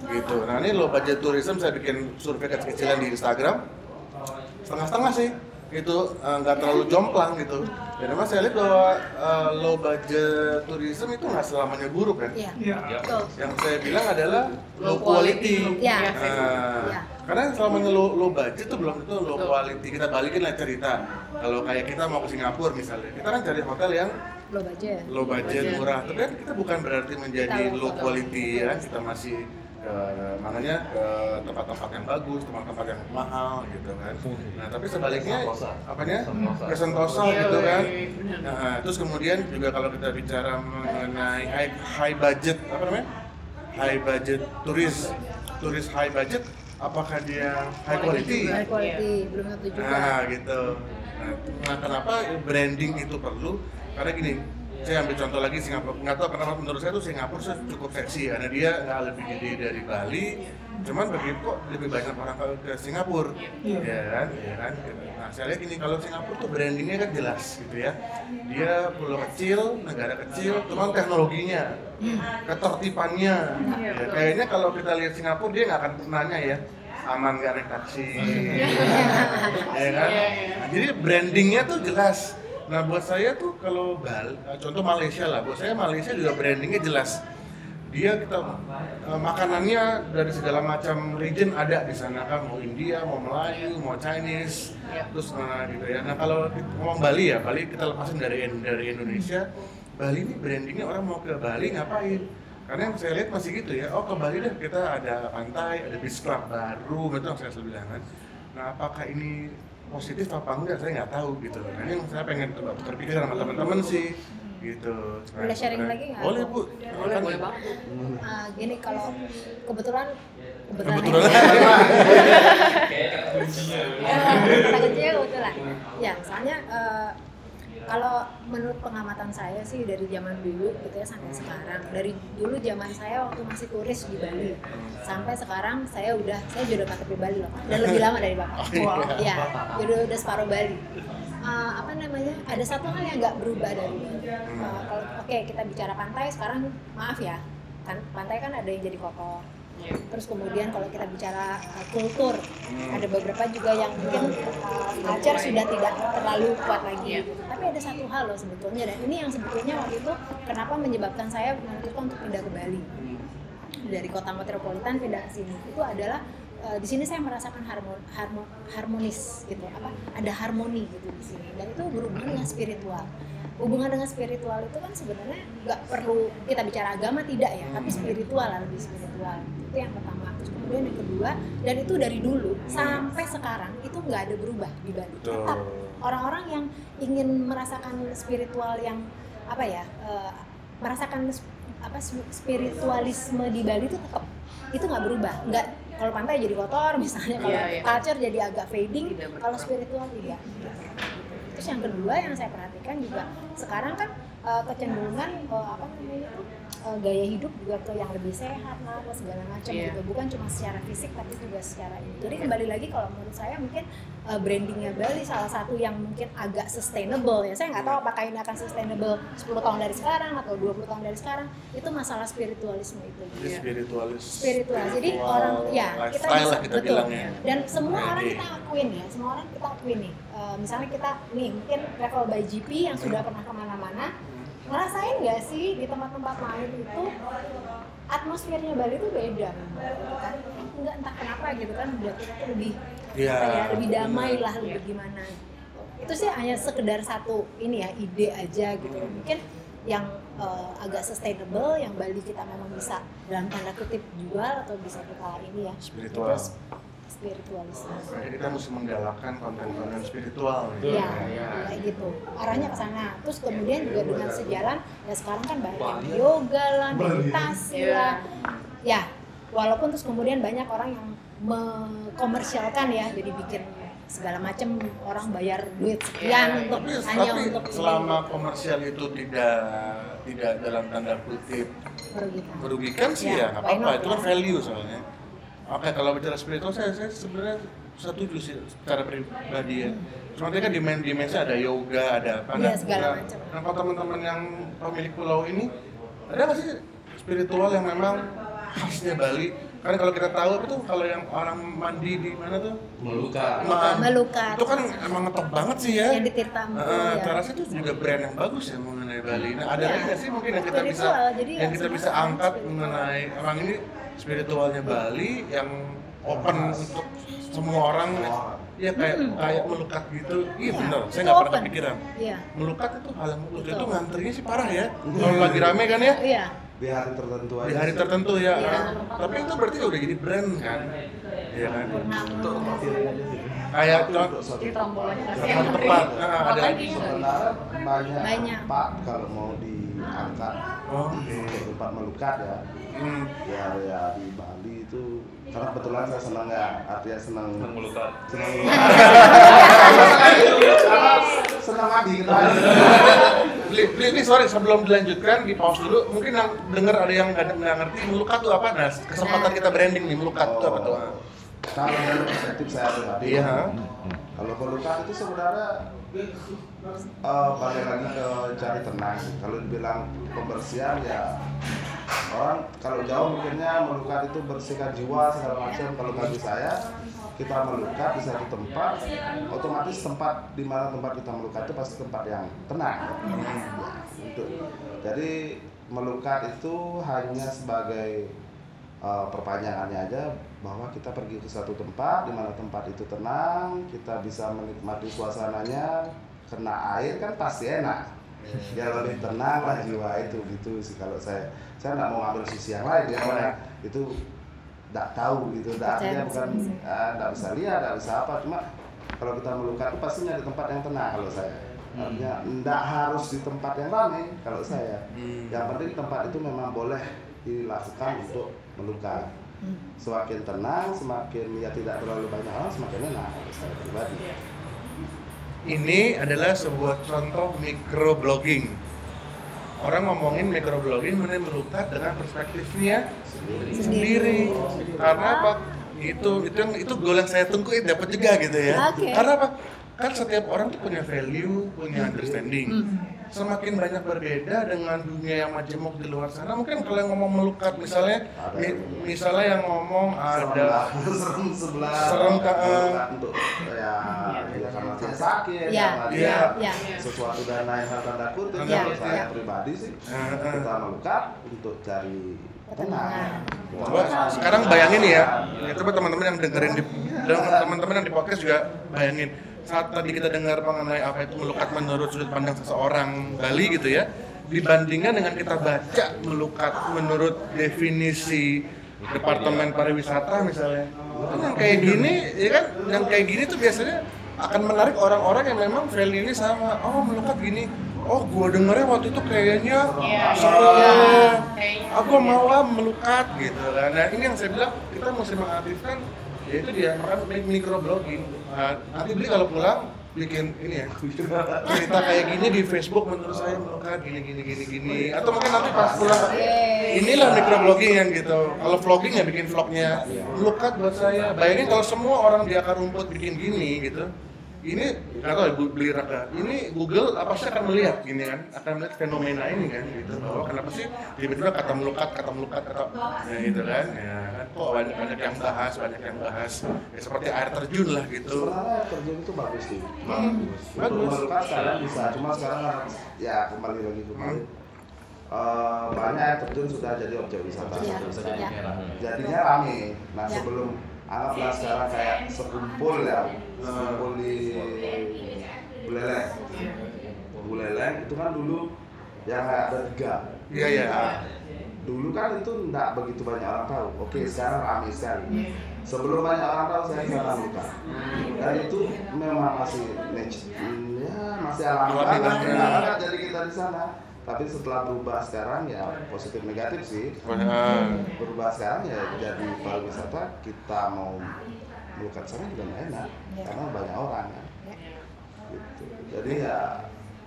gitu. Nah ini low budget tourism saya bikin survei kecil-kecilan di Instagram setengah-setengah sih itu eh, nggak terlalu jomplang gitu. Dan memang saya lihat bahwa eh, low budget tourism itu nggak selamanya buruk kan. Iya. Iya. Betul. Yang saya bilang adalah low quality. Iya. Nah, Iya. karena selama low, low budget tuh belum tentu low quality. Kita balikin lah cerita. Kalau kayak kita mau ke Singapura misalnya, kita kan cari hotel yang Low budget. low budget budget. murah tapi kan kita bukan berarti menjadi Kita low low quality ya kita masih eh, makanya ke tempat-tempat yang bagus tempat-tempat yang mahal gitu kan nah tapi sebaliknya Sentosa. apanya Sentosa. ke Sentosa Iya, gitu kan iya, bener. Nah, terus kemudian juga kalau kita bicara mengenai high, high budget apa namanya high budget turis turis high budget apakah dia high quality High quality belum tentu juga. nah gitu Nah, nah, kenapa branding itu perlu? Karena gini, saya ambil contoh lagi Singapura. Nggak tahu kenapa menurut saya tuh Singapura cukup seksi karena dia nggak lebih gede dari Bali. Cuman begitu kok lebih banyak orang ke, ke Singapura, ya kan? Ya kan? Nah, saya lihat ini kalau Singapura tuh brandingnya kan jelas gitu ya. Dia pulau kecil, negara kecil, cuman teknologinya, ketertibannya. Ya, kayaknya kalau kita lihat Singapura dia nggak akan nanya ya aman nggak naik taksi, ya kan? Nah, jadi brandingnya tuh jelas. Nah buat saya tuh kalau Bali, contoh Malaysia lah, buat saya Malaysia juga brandingnya jelas. Dia kita eh, makanannya dari segala macam region ada di sana kan, mau India, mau Melayu, mau Chinese, terus nah, gitu ya. Nah kalau ngomong Bali ya, Bali kita lepasin dari dari Indonesia, Bali ini brandingnya orang mau ke Bali ngapain? Karena yang saya lihat masih gitu ya, oh ke Bali deh kita ada pantai, ada beach club baru, itu yang saya selalu bilang kan. Nah apakah ini positif apa enggak saya nggak tahu gitu. Nah ini yang saya pengen coba terpikir sama teman-teman sih gitu. Nah, Boleh sharing lagi nggak? boleh bu. Boleh boleh banget Ah, gini kalau kebetulan kebetulan kata kecil kebetulan. Ya soalnya eh, kalau menurut pengamatan saya sih dari zaman dulu gitu ya sampai sekarang. Dari dulu zaman saya waktu masih turis di Bali. Sampai sekarang saya udah saya udah KTP Bali loh dan lebih lama dari bapak. Oh, ya udah udah separuh Bali. Eh, apa namanya ada satu hal yang nggak berubah dari kalau oke kita bicara pantai sekarang maaf ya kan pantai kan ada yang jadi kotor. Terus kemudian kalau kita bicara uh, kultur, ada beberapa juga yang mungkin uh, culture sudah tidak terlalu kuat lagi. Iya. gitu. Tapi ada satu hal loh sebetulnya dan ini yang sebetulnya waktu itu kenapa menyebabkan saya memutuskan untuk pindah ke Bali dari kota metropolitan pindah ke sini itu adalah uh, di sini saya merasakan harmo- harmo- harmonis gitu apa ada harmoni gitu di sini dan itu berhubungan dengan spiritual hubungan dengan spiritual itu kan sebenarnya nggak perlu kita bicara agama tidak ya tapi spiritual lah lebih spiritual. Itu yang pertama. Terus kemudian yang kedua dan itu dari dulu sampai sekarang itu nggak ada berubah di Bali Betul. tetap orang-orang yang ingin merasakan spiritual yang apa ya eh, merasakan apa sp- spiritualisme di Bali itu tetap itu nggak berubah. Nggak kalau pantai jadi kotor misalnya kalau Iya, iya. culture jadi agak fading kalau spiritual tidak terus yang kedua yang saya perhatikan juga sekarang kan eh, kecenderungan eh, apa namanya eh, gaya hidup juga ke yang lebih sehat lah segala macam Iya. gitu. Bukan cuma secara fisik tapi juga secara ini. Jadi kembali lagi kalau menurut saya mungkin eh, brandingnya Bali salah satu yang mungkin agak sustainable ya. Saya nggak tahu apakah ini akan sustainable 10 tahun dari sekarang atau 20 tahun dari sekarang. Itu masalah spiritualisme itu. Jadi spiritualis spiritual. Jadi spiritual orang ya kita bisa kita betul. bilangnya. Dan semua orang Oke. kita akuin ya semua orang kita akuin nih. Eh, misalnya kita nih mungkin travel by GP yang sudah pernah ke mana-mana ngerasain nggak sih di tempat-tempat lain itu atmosfernya Bali itu beda? Gitu kan nggak entah kenapa gitu kan tuh lebih apa ya lebih damai lah lebih gimana. Itu sih hanya sekedar satu ini ya ide aja gitu. Mungkin yang eh, agak sustainable yang Bali kita memang bisa dalam tanda kutip jual atau bisa kita ini ya Spiritual. itu spiritualisme Jadi kita mesti menggalakkan konten-konten spiritual nih. Iya, kayak gitu. Arahnya ke sana. Terus kemudian juga dengan sejalan, ya sekarang kan banyak yang yoga lah, meditasi Iya. lah. Ya, walaupun terus kemudian banyak orang yang mengkomersialkan ya, jadi bikin segala macam orang bayar duit sekian Iya, untuk Tapi, hanya tapi untuk selama komersial itu tidak tidak dalam tanda kutip merugikan. merugikan sih Ya, ya apa-apa itu kan ya. value soalnya oke kalau bicara spiritual saya saya sebenarnya setuju sih secara pribadi ya. Cuma kan dimen dimensi ada yoga ada apa Iya, Nah, segala nah, macam. nah kalau teman-teman yang pemilik pulau ini ada nggak sih spiritual yang memang khasnya Bali karena kalau kita tahu itu kalau yang orang mandi di mana tuh meluka Ma- Melukat. itu kan emang ngetop banget sih ya Yang di Tirta Heeh, ya. itu juga brand yang bagus ya mengenai Bali. Nah, ada Iya. lagi nggak sih mungkin yang kita bisa jadi yang ya kita semua bisa orang angkat spiritual. mengenai emang ini spiritualnya Bali yang open untuk semua orang ya kayak kayak melukat gitu. Iya benar, saya nggak pernah kepikiran. Iya. Melukat itu hal yang lucu itu ngantrinya sih parah ya. Kalau lagi rame kan ya Iya. Di hari tertentu aja di hari tertentu ya. Iya. Tapi itu berarti udah jadi brand kan. Iya kan. Purnama. Kayak Tempat tepat, nah, ada lagi sebenarnya banyak, Banyak. tempat kalau mau diangkat Oh, untuk tempat melukat ya hmm. ya ya di Bali itu karena kebetulan saya senang ya artinya senang Senang melukat. senang karena senang mandi Beli, beli, sorry sebelum dilanjutkan di pause dulu. Mungkin yang denger ada yang nggak nggak ngerti melukat tuh apa? Nah, kesempatan kita branding nih melukat tuh apa tuh? Kalau dari perspektif saya pribadi, Iya. kalau melukat itu sebenarnya eh, balik lagi ke cari tenang. Kalau dibilang pembersihan ya orang kalau jauh mikirnya melukat itu bersihkan jiwa segala macam. Kalau bagi saya kita melukat di satu tempat, otomatis tempat di mana tempat kita melukat itu pasti tempat yang tenang. Ya, untuk jadi melukat itu hanya sebagai uh, perpanjangannya aja bahwa kita pergi ke satu tempat di mana tempat itu tenang, kita bisa menikmati suasananya, kena air kan pasti enak. Ya lebih tenang lah jiwa itu gitu sih kalau saya. Saya nggak mau ngambil sisi yang lain ya karena itu nggak tahu gitu, Percaya artinya bukan ah, nggak bisa lihat, nggak bisa apa, cuma kalau kita melukat itu pasti nyari tempat yang tenang kalau saya. Artinya nggak harus di tempat yang ramai kalau saya. Yang penting tempat itu memang boleh dilakukan untuk melukat. Semakin tenang, semakin ya tidak terlalu banyak orang, semakin enak kalau saya pribadi. Ini adalah sebuah contoh microblogging. Orang ngomongin microblogging melukat dengan perspektifnya sendiri. Karena apa? Itu itu yang itu goal yang saya tunggu itu dapat juga gitu ya. Oke. Karena apa? Kan setiap orang tuh punya value, punya understanding. Semakin banyak berbeda dengan dunia yang majemuk di luar sana, mungkin kalau yang ngomong melukat misalnya, mi- misalnya yang ngomong ada serem sebelah Serem, Kak. melukat untuk ya, ya karena dia sakit, Iya, karena iya, dia iya. sesuatu dana yang tanda kutip. Iya, Kalau saya iya. pribadi sih, kita melukat untuk cari tenang. Coba sekarang bayangin ya, ya coba teman-teman yang dengerin di dan teman-teman yang di podcast juga bayangin saat tadi kita dengar mengenai apa itu melukat menurut sudut pandang seseorang Bali gitu ya, dibandingkan dengan kita baca melukat menurut definisi Departemen Pariwisata misalnya, kan yang kayak gini, ya kan, yang kayak gini tuh biasanya akan menarik orang-orang yang memang value-nya sama. Oh melukat gini, oh gua dengernya waktu itu kayaknya seru aku mau melukat gitu. Kan nah ini yang saya bilang kita mesti mengaktifkan ya itu dia makanya mi- microblogging. Nah, nanti beli kalau pulang bikin ini ya cerita kayak gini di Facebook menurut saya melukat gini gini gini gini. Atau mungkin nanti pas pulang inilah microblogging yang gitu. Kalau vlogging ya bikin vlognya melukat buat saya. Bayangin kalau semua orang di akar rumput bikin gini gitu ini nggak tahu ya, beli raka ini Google apa sih akan melihat gini kan akan melihat fenomena ini kan gitu bahwa kenapa sih tiba-tiba kata melukat kata melukat kata ya gitu kan ya kan kok banyak banyak yang bahas banyak yang bahas ya seperti air terjun lah gitu Sebenarnya terjun itu bagus sih. Bagus. Untuk Bagus. melukat sekarang bisa, cuma sekarang kan, ya kembali lagi kembali. Eh, banyak air terjun sudah jadi objek wisata. Sudah iya. Jadinya rame. Nah Ya. sebelum anggaplah sekarang kayak sekumpul ya, sekumpul di Buleleng. Buleleng itu kan dulu yang ada tiga. iya iya Dulu kan itu enggak begitu banyak orang tahu. Oke, sekarang ramai sekali. Sebelum banyak orang tahu saya pernah luka. Dan itu memang masih ya masih alami banget jadi kita di sana. Tapi setelah berubah sekarang ya positif negatif sih. Nah, Berubah sekarang ya jadi pariwisata kita mau melukat sana juga nggak enak Ya. karena banyak orang kan. Ya. Gitu. Jadi ya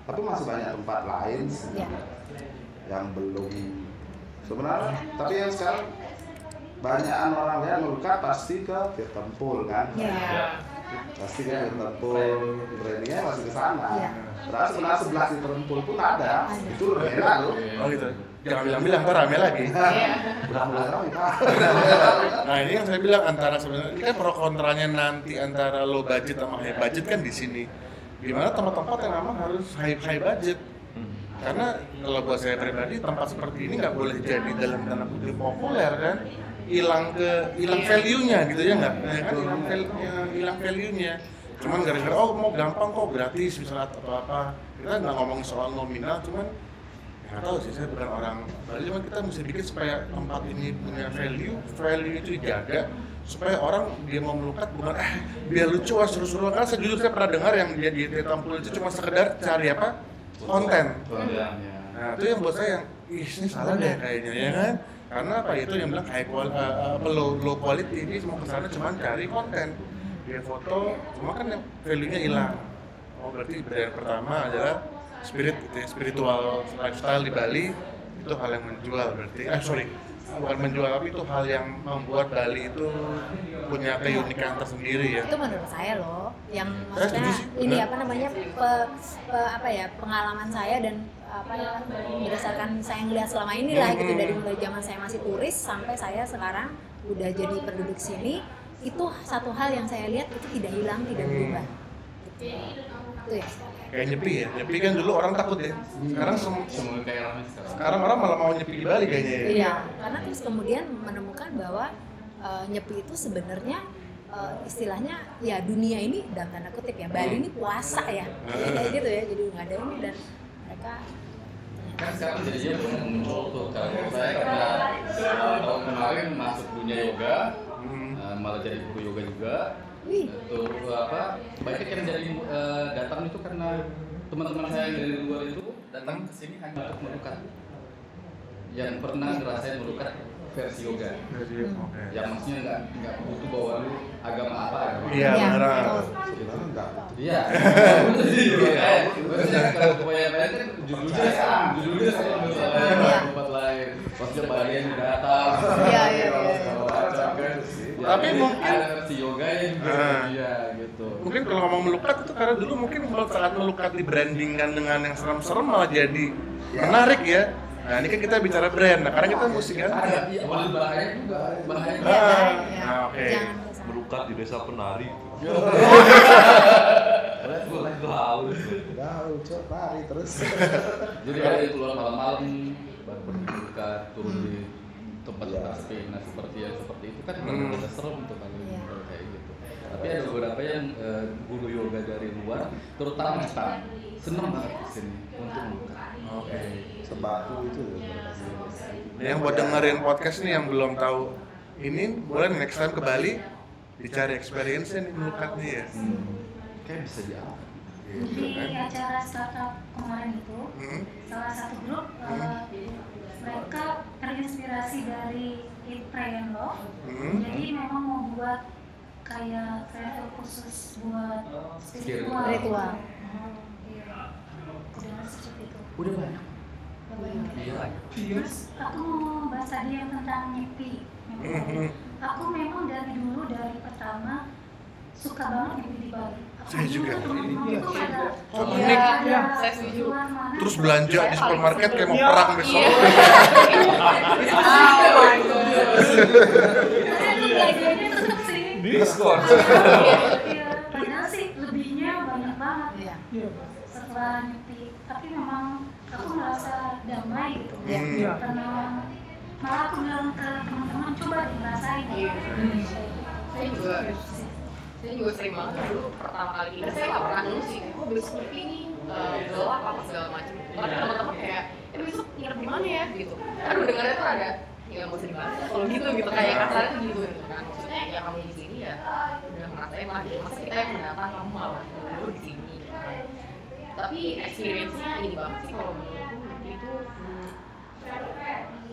tapi masih banyak tempat lain sih Ya. yang belum sebenarnya tapi yang sekarang banyakan orang lihat melukat pasti ke Virtempul kan Ya. Pasti ke Virtempul brandingnya masih ke sana Iya. Padahal sebenarnya sebelah Virtempul pun ada itu lebih enak loh oh gitu jangan bilang-bilang ntar rame lagi udah mulai ramai Pak. Nah ini yang saya bilang antara sebenarnya ini kan pro kontranya nanti antara low budget sama high budget kan di sini. Di mana tempat-tempat yang memang harus high high budget. Karena kalau buat saya pribadi tempat seperti ini nggak boleh jadi dalam tanda kutip populer kan. Hilang ke hilang value-nya gitu ya nggak? Ya kan? Hilang ya, hilang value-nya. Cuman gara-gara oh mau gampang kok gratis misalnya atau apa. Kita nggak ngomong soal nominal cuman nggak tahu sih saya bukan orang. Bali cuma kita mesti bikin supaya tempat ini punya value value itu dijaga supaya orang dia mau melukat bukan eh biar lucu ah seru-seruan. Karena saya jujur saya pernah dengar yang dia di tampil itu cuma sekedar cari apa? Konten. Nah itu yang buat saya yang ih ini salah deh kayaknya ya kan karena apa? Itu yang bilang high quality, apa low, low quality. Dia mau ke sana cuma cari konten. Dia foto cuma kan yang value-nya hilang. Oh berarti brand pertama adalah spirit ya, spiritual lifestyle di Bali itu hal yang menjual berarti. Ah sorry bukan menjual tapi itu hal yang membuat Bali itu punya keunikan tersendiri ya. Itu menurut saya loh yang maksudnya ini apa namanya pe- pe- apa ya pengalaman saya dan apa ya berdasarkan saya ngeliat selama ini lah gitu Hmm. dari mulai zaman saya masih turis sampai saya sekarang udah jadi penduduk sini itu satu hal yang saya lihat itu tidak hilang tidak Hmm. berubah gitu. itu ya kayak nyepi ya nyepi kan dulu orang takut ya sekarang sem- Semua kayak ramai sekarang. sekarang orang malah mau nyepi di Bali kayaknya ya Iya, karena terus kemudian menemukan bahwa eh, nyepi itu sebenarnya eh, istilahnya ya dunia ini dalam tanda kutip ya Bali ini puasa ya, Jadi kayak gitu ya, jadi nggak ada ini dan mereka kan sekarang jadinya banyak muncul tuh. Kalau saya karena uh, tahun kemarin masuk dunia yoga Hmm. uh, malah jadi guru yoga juga. Itu apa banyak yang jadi uh, datang itu karena teman-teman saya yang dari luar itu datang ke sini hanya untuk melukat. Yang pernah ngerasain melukat versi yoga Jadi, oke. yang maksudnya nggak nggak butuh bawa lu agama apa agama Iya, Iya, beneran. betul. Kita enggak. Iya. Iya. Maksudnya kalau kebanyakan kan judulnya sama, judulnya sama misalnya Iya. tempat lain. Maksudnya Bali yang datang. Iya, iya, iya. Kan. Ya, Tapi mungkin- ada versi yoga juga Ah. iya gitu. Mungkin kalau ngomong melukat itu karena dulu mungkin kalau saat melukat dibrandingkan dengan yang serem-serem malah jadi menarik ya. Nah ini kan kita bicara brand, nah karena kita ada ganti. iya, boleh bahaya juga. Bahaya. ya, Ah, ya, nah, oke. melukat di desa penari Boleh tahu. Udah lucu lari terus. Jadi ada yang keluar malam-malam baru berbuka turun di tempat-tempat sepi. Nah seperti yang seperti itu kan Hmm. udah serem tuh kalau Iya. kalau kayak gitu. Tapi ada beberapa yang eh, guru yoga dari luar, terutama Jepang, seneng banget ke sini untuk melukat. Oke. Sebatu itu. Nah, yang buat dengerin podcast nih yang belum tahu ini boleh next time ke Bali dicari experience nih melukat nih ya. Kayak bisa diangkat. Gitu di acara startup kemarin itu Hmm. salah satu grup eh, mereka terinspirasi dari Eat Pray and Love Hmm. jadi memang mau buat kayak travel khusus buat spiritual Ritual. Hmm, iya seperti itu Udah banyak. Iya. terus aku mau bahas tadi yang tentang nyepi aku memang dari dulu dari pertama suka banget nyepi di Bali Aku Saya juga. ada Oh, iya, unik. ada Iya, saya setuju. Terus belanja di supermarket kayak mau Iya. perang besok. Iya. Diskon Iya, padahal sih lebihnya banyak banget Iya. Iya. setelah nyepi. Memang aku merasa damai gitu. Hmm. Iya. Karena malah aku bilang ke teman-teman coba dirasain. Iya. Saya juga saya juga sering banget dulu pertama kali ini saya nggak pernah nunggu sih kok besok nyepi nih eh, gelap apa segala macam tapi teman-teman kayak ini besok nginep di mana ya gitu aduh dengarnya tuh ada ya nggak usah dibahas ya, kalau gitu gitu kayak kasarnya tuh gitu gitu kan maksudnya ya kamu di sini ya udah ngerasain lah gitu masa kita yang mendatang kamu malah dulu di sini gitu kan. Tapi experience-nya ini banget sih kalau menurutku itu hmm,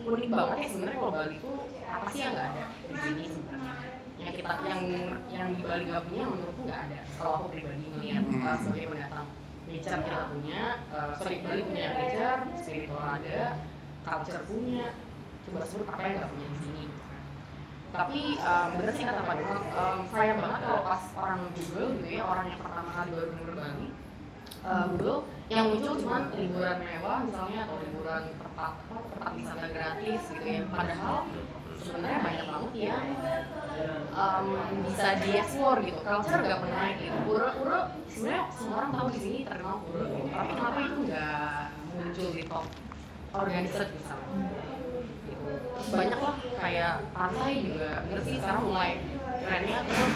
unik banget ya sebenarnya kalau Bali itu apa sih yang nggak ada di sini sebenarnya? Yang kita yang yang di Bali nggak punya menurutku nggak ada. Kalau aku pribadi melihat Hmm. uh, sebagai pendatang nature kita punya uh, sorry Bali punya nature spiritual ada culture punya coba sebut apa yang nggak punya di sini. Tapi um, bener sih kata Pak Dino um, sayang banget kalau pas orang Google gitu ya orang yang pertama kali baru denger Bali uh, yang muncul cuma liburan mewah misalnya atau liburan tempat tempat wisata gratis gitu ya. Padahal sebenarnya banyak banget yang um, bisa dieksplor gitu. Culture nggak pernah gitu. Pura pura sebenarnya semua orang tahu di sini terkenal pura gitu. Tapi kenapa itu nggak muncul di top organizer misalnya? Gitu. Banyak lah kayak pantai juga. Sih sekarang mulai trennya terus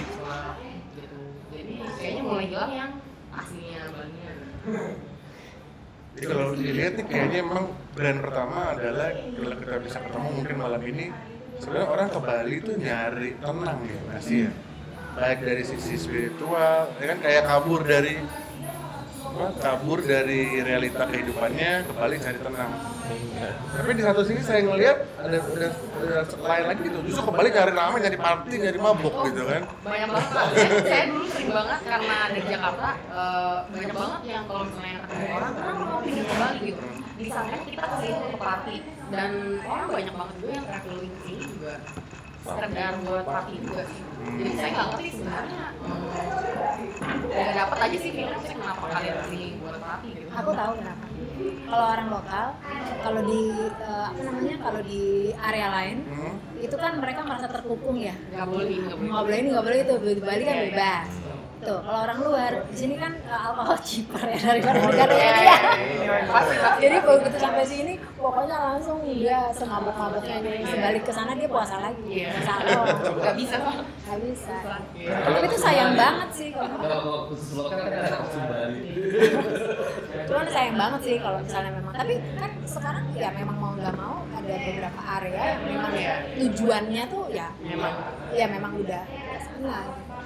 gitu. Jadi kayaknya mulai hilang yang Bali Jadi kalau dilihat nih kayaknya emang brand pertama adalah kalau kita bisa ketemu mungkin malam ini sebenarnya orang ke Bali tuh nyari tenang ya pasti ya baik dari sisi spiritual ya kan kayak kabur dari apa kabur dari realita kehidupannya ke Bali cari tenang. Tapi di satu sini saya ngelihat ada ada, ada lain lagi gitu. Justru ke Bali nyari ramai, nyari party, nyari mabuk gitu kan. banyak banget saya, dulu sering banget karena dari Jakarta eh, banyak banget yang kalau misalnya ketemu orang orang mau pindah ke Bali gitu disangka kita ke sini untuk party dan orang banyak banget juga yang traveling ke sini juga sekedar buat party juga sih jadi saya nggak ngerti sebenarnya hmm, ya dapat aja sih feeling sih kenapa kalian ke sini buat party gitu Aku tahu kenapa. Kalau orang lokal, kalau di eh, apa namanya, kalau di area lain, Hmm. itu kan mereka merasa terkukung ya. nggak boleh ini nggak boleh Nggak boleh ini, nggak boleh itu. Di Bali kan Iya, iya. bebas. Tuh, kalau orang luar, di sini kan eh, alkohol cheaper ya daripada Iya, negaranya iya, dia. iya. pasti pasti Jadi begitu sampai sini, pokoknya langsung dia semabuk-mabuknya nih. Sebalik ke sana dia puasa lagi. Iya. Puasa alkohol. nggak bisa Pak. Nggak bisa. Iya. Tapi itu sayang banget sih. kalau- Kalau khusus lokal kan ada kostum Bali. Cuman sayang banget sih kalau misalnya memang. Tapi kan sekarang ya memang mau nggak mau ada beberapa area yang memang Iya. tujuannya tuh ya Memang. ya memang udah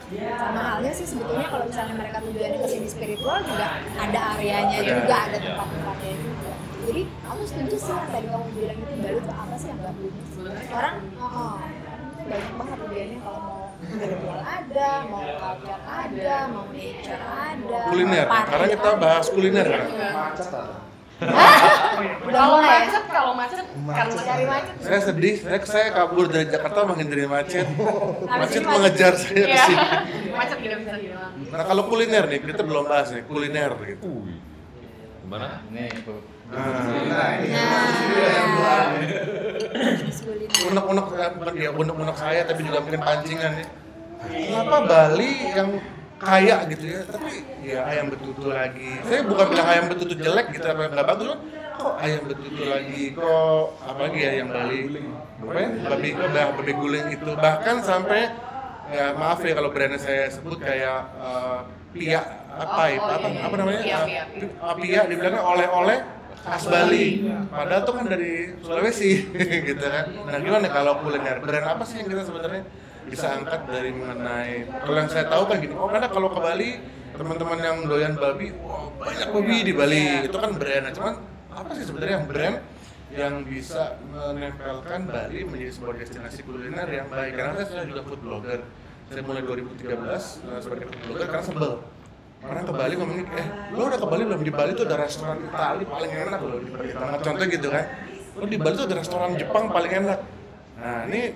Sama halnya sih sebetulnya kalau misalnya mereka tujuannya ke sini spiritual juga ada areanya Ada. juga, ada tempat-tempatnya juga. Jadi aku setuju sih yang tadi kamu bilang itu Bali itu apa sih yang nggak belum orang oh, oh, banyak banget tujuannya kalau mau spiritual ada, mau culture ada, mau nature ada, Kuliner. Sekarang kita bahas kuliner kan. Udah kalau ya? macet kalau macet karena Cari macet. Saya sedih, saya, saya kabur dari Jakarta menghindari macet. Macet macet. mengejar saya ke Iya. sini. macet tidak bisa hilang Nah kalau kuliner nih, kita belum bahas nih, kuliner gitu. Gimana? Nih, Nah, Nah, unek-unek eh, bukan ya unek-unek saya tapi juga mungkin pancingan ya. Kenapa Bali yang kaya gitu ya, tapi ya ayam betutu lagi. Saya bukan bilang ayam betutu jelek gitu apa nggak bagus, cuman kok ayam betutu lagi, kok apa lagi ya yang Bali? Apa ya? Babi, bah- babi guling itu bahkan sampai ya maaf ya kalau brandnya saya sebut kayak eh, pia apa Oh, ya, oh, apa, iya, iya. apa namanya? Pia, Eh, pia. eh, pia dibilangnya oleh-oleh khas Bali. Padahal tuh kan dari Sulawesi gitu kan. Nah gimana kalau kuliner? Brand apa sih yang kita sebenarnya bisa angkat dari mengenai kalau yang saya tahu kan gini, oh karena kalau ke Bali teman-teman yang doyan babi, wah banyak babi di Bali. Itu kan brand. Nah, cuman apa sih sebenarnya yang brand yang bisa menempelkan Bali menjadi sebuah destinasi kuliner yang baik? Karena saya juga food blogger. Saya mulai 2013 eh, sebagai food blogger karena sebel Orang ke Bali ngomongin, eh lo udah ke Bali belum? Di Bali tuh ada restoran Itali paling enak loh di Bali. Contoh gitu kan. Lo di Bali tuh ada restoran Jepang paling enak. Nah ini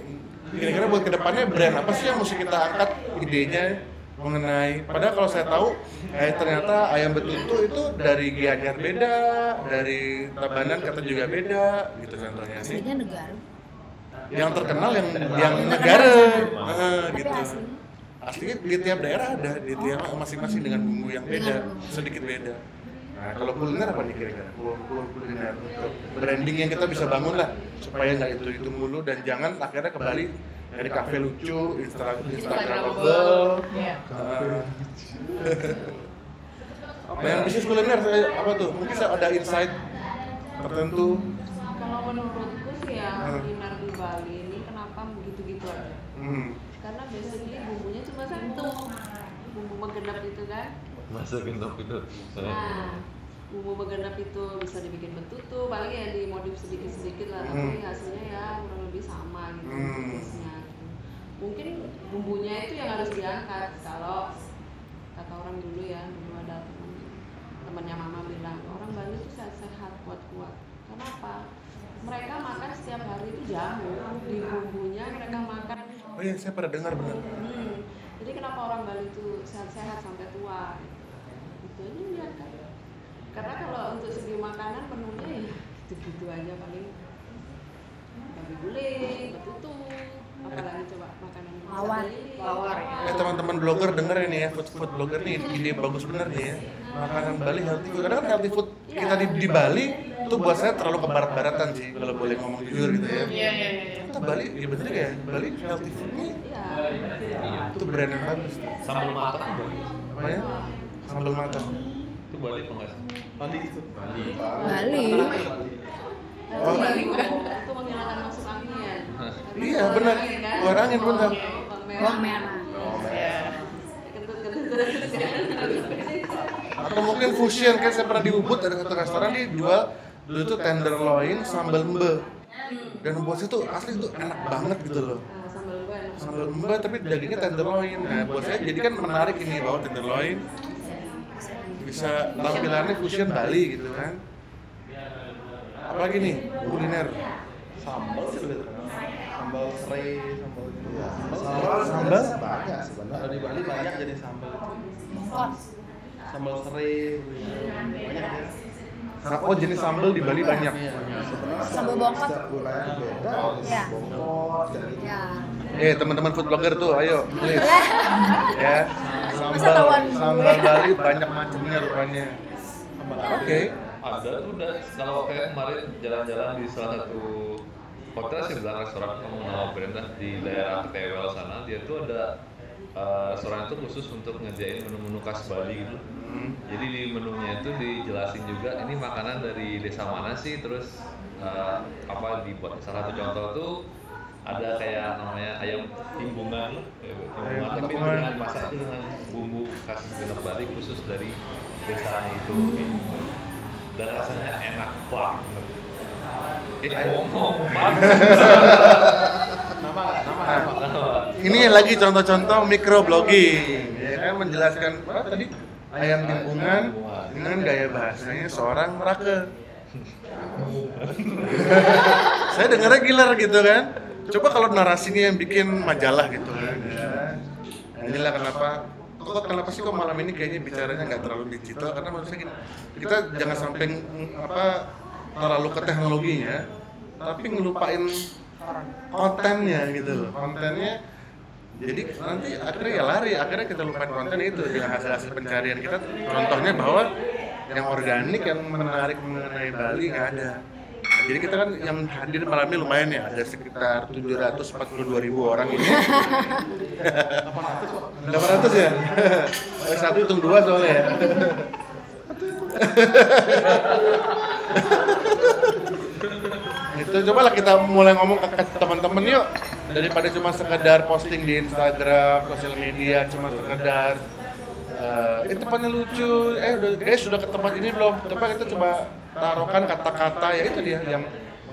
kira-kira buat ke depannya brand apa sih yang mesti kita angkat idenya mengenai? Padahal kalau saya tahu eh ternyata ayam betutu itu dari Gianyar beda dari Tabanan kata juga beda gitu contohnya sih. Aslinya negara. yang terkenal yang yang negara. Eh, Tapi gitu. aslinya di tiap daerah ada di tiap masing-masing dengan bumbu yang beda sedikit beda nah kalau kuliner apa nih kira-kira Kul- kul- kuliner untuk branding yang kita bisa bangun lah supaya nggak itu itu mulu dan jangan akhirnya ke Bali dari kafe lucu Insta Instagramable Iya. nah yang bisnis kuliner saya apa tuh mungkin saya ada insight tertentu Kalau menurutku sih ya Hmm. kuliner di Bali ini kenapa begitu-gitu aja? hmm. Karena basically bumbunya cuma satu, bumbu menggenap itu kan. Masukin top itu. Nah, bumbu menggenap itu bisa dibikin betutu, paling ya dimodif sedikit-sedikit lah, tapi Hmm. hasilnya ya kurang lebih sama gitu. Hmm. gitu. Mungkin bumbunya itu yang harus diangkat kalau kata orang dulu ya, dulu ada teman temannya mama bilang orang Bali itu sehat-sehat kuat-kuat. Kenapa? Mereka makan setiap hari itu jamu di bumbunya mereka makan oh iya saya pernah dengar benar Hmm. Jadi kenapa orang Bali itu sehat-sehat sampai tua? Kan. Karena kalau untuk segi makanan menunya ya gitu-gitu aja paling babi guling, betutu, apalagi coba makanan Lawar. Lawar, ya. Eh teman-teman blogger denger ini ya, food food blogger nih ide bagus bener nih ya. Makanan Bali healthy food. Karena kan healthy food kita di, di Bali itu buat saya terlalu ke barat-baratan sih kalau boleh ngomong jujur gitu ya. Iya iya iya. Kita Bali, ya bener ya, Bali healthy food nih Iya. itu brand yang bagus. Sambal matang. Apa ya? Sambal matang. Itu Bali apa enggak? Bali itu. Bali. Bali. Oh. Itu Bali itu menghilangkan masuk angin. Iya benar, keluar angin benar. Bawang Bawang merah. atau mungkin fusion kayak saya pernah di Ubud ada satu restoran dia jual dulu itu tenderloin sambal mbe dan buat saya tuh asli tuh enak banget gitu loh sambal gue enak. sambal mbe tapi dagingnya tenderloin nah buat saya jadi kan menarik ini bahwa tenderloin bisa tampilannya fusion Bali gitu kan apalagi nih kuliner Sambal sih lebih terkenal. Sambal serai, sambal gitu. Iya. Sambal, Sambal? banyak sebenarnya. Kalau di Bali banyak jadi sambal. Bongkot. Sambal serai, banyak ya. Oh jenis sambal di Bali banyak Sebenarnya Sambal bongkot. Setiap wilayah itu beda. Ya. Bongkot, gitu. Ya. Eh teman-teman food blogger tuh ayo please. Ya. Sambal sambal? Bali banyak macamnya rupanya. Oke. Ada tuh udah. Kalau kayak kemarin jalan-jalan di salah satu hotel sih bilang restoran kamu nama brand lah di daerah Ketewel sana. Dia tuh ada eh, restoran itu khusus untuk ngerjain menu-menu khas Bali gitu. Hmm. jadi di menunya itu dijelasin juga ini makanan dari desa mana sih? Terus eh, apa dibuat? Salah satu contoh tuh ada kayak namanya ayam timbungan eh, timbungan tapi dengan masak itu dengan bumbu khas genep Bali khusus dari desanya itu. Dan rasanya enak banget eh ngomong Nama, nama, nama. ini lagi contoh-contoh microblogging. Ya kan menjelaskan apa tadi? Ayam timbungan dengan gaya bahasanya seorang rake saya dengarnya gilar gitu kan coba kalau narasinya yang bikin majalah gitu ya. Inilah kenapa kok kenapa sih kok malam ini kayaknya bicaranya nggak terlalu digital? Karena saya gini kita jangan sampai apa terlalu ke teknologinya tapi ngelupain kontennya gitu loh. Kontennya jadi nanti akhirnya ya lari akhirnya kita lupain konten itu. Dengan hasil hasil pencarian kita contohnya bahwa yang organik yang menarik mengenai Bali nggak ada jadi kita kan yang hadir malam ini lumayan ya ada sekitar 742 ribu orang ini. 800 ya? Eh, satu hitung dua soalnya ya. Itu cobalah kita mulai ngomong ke ke teman-teman yuk. Daripada cuma sekedar posting di Instagram, sosial media, cuma sekedar eh eh, tempatnya lucu, eh udah guys sudah ke tempat ini belum? Coba kita coba taruhkan kata-kata ya itu dia yang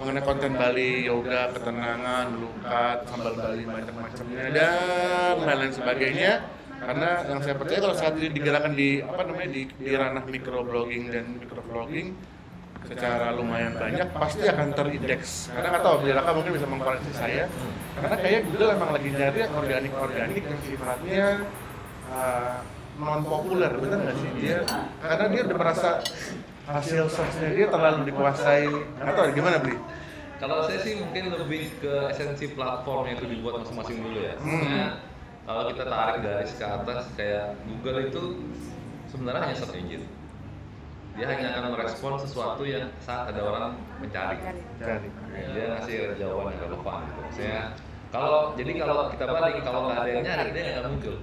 mengenai konten Bali, yoga, ketenangan, lukat, sambal Bali macam-macamnya dan lain-lain sebagainya. Karena yang saya percaya kalau saat ini digerakkan di apa namanya di, di ranah microblogging dan microblogging secara lumayan banyak pasti akan terindeks karena nggak tahu Bilaka mungkin bisa mengkoreksi saya karena kayak Google emang lagi nyari yang organik organik yang sifatnya non populer bener nggak sih dia karena dia udah merasa hasil searchnya dia terlalu dikuasai tahu gimana beli Kalau saya sih mungkin lebih ke esensi platform yang itu dibuat masing-masing dulu ya. Hmm. Kalau kita tarik garis ke atas kayak Google itu sebenarnya hanya search engine. Dia hanya akan merespon sesuatu yang saat ada orang mencari. jadi Dia ngasih jawaban yang relevan gitu. Maksudnya kalau jadi kalau kita balik kalau nggak ada yang nyari dia nggak muncul.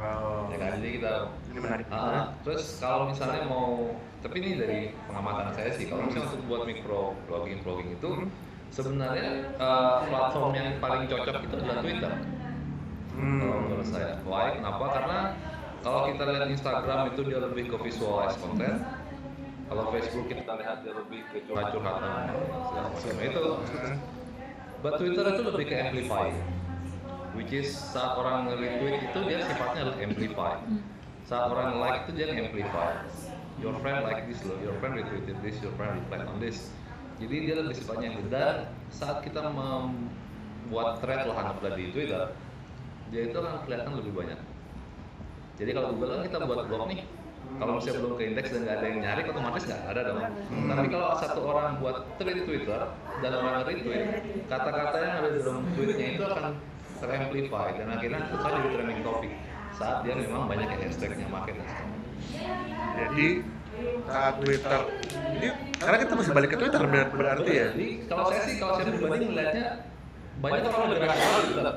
Oh, Ya kan? Jadi kita ini menarik Ah, terus kalau misalnya mau, tapi ini dari pengamatan saya sih, kalau misalnya untuk buat micro blogging blogging itu sebenarnya eh, platform yang paling cocok itu adalah Twitter. Hmm. Kalau menurut saya, why? Kenapa? Karena kalau kita lihat Instagram itu dia lebih ke visualize konten. Kalau Facebook kita lihat dia lebih ke curhat-curhatan segala macam itu. But Twitter itu lebih ke amplify. Which is saat orang retweet itu dia sifatnya adalah amplify. Saat orang like itu dia amplify. Your friend like this loh, your friend retweeted this, your friend replied on this. Jadi dia lebih sifatnya yang dan saat kita membuat thread lah anggaplah di Twitter, dia itu akan kelihatan lebih banyak. Jadi kalau Google kan kita buat blog nih, kalau misalnya belum ke indeks dan nggak ada yang nyari, otomatis nggak ada dong. Tapi kalau satu orang buat thread di Twitter dan orang retweet, kata-kata yang ada di dalam tweetnya itu akan teramplify dan akhirnya itu jadi trending topic saat dia memang banyak yang hashtagnya market dan sebagainya. jadi saat Twitter ini karena kita masih balik ke Twitter ber- berarti ya Jadi kalau saya sih kalau saya pribadi melihatnya banyak orang lebih rasional gitu lah.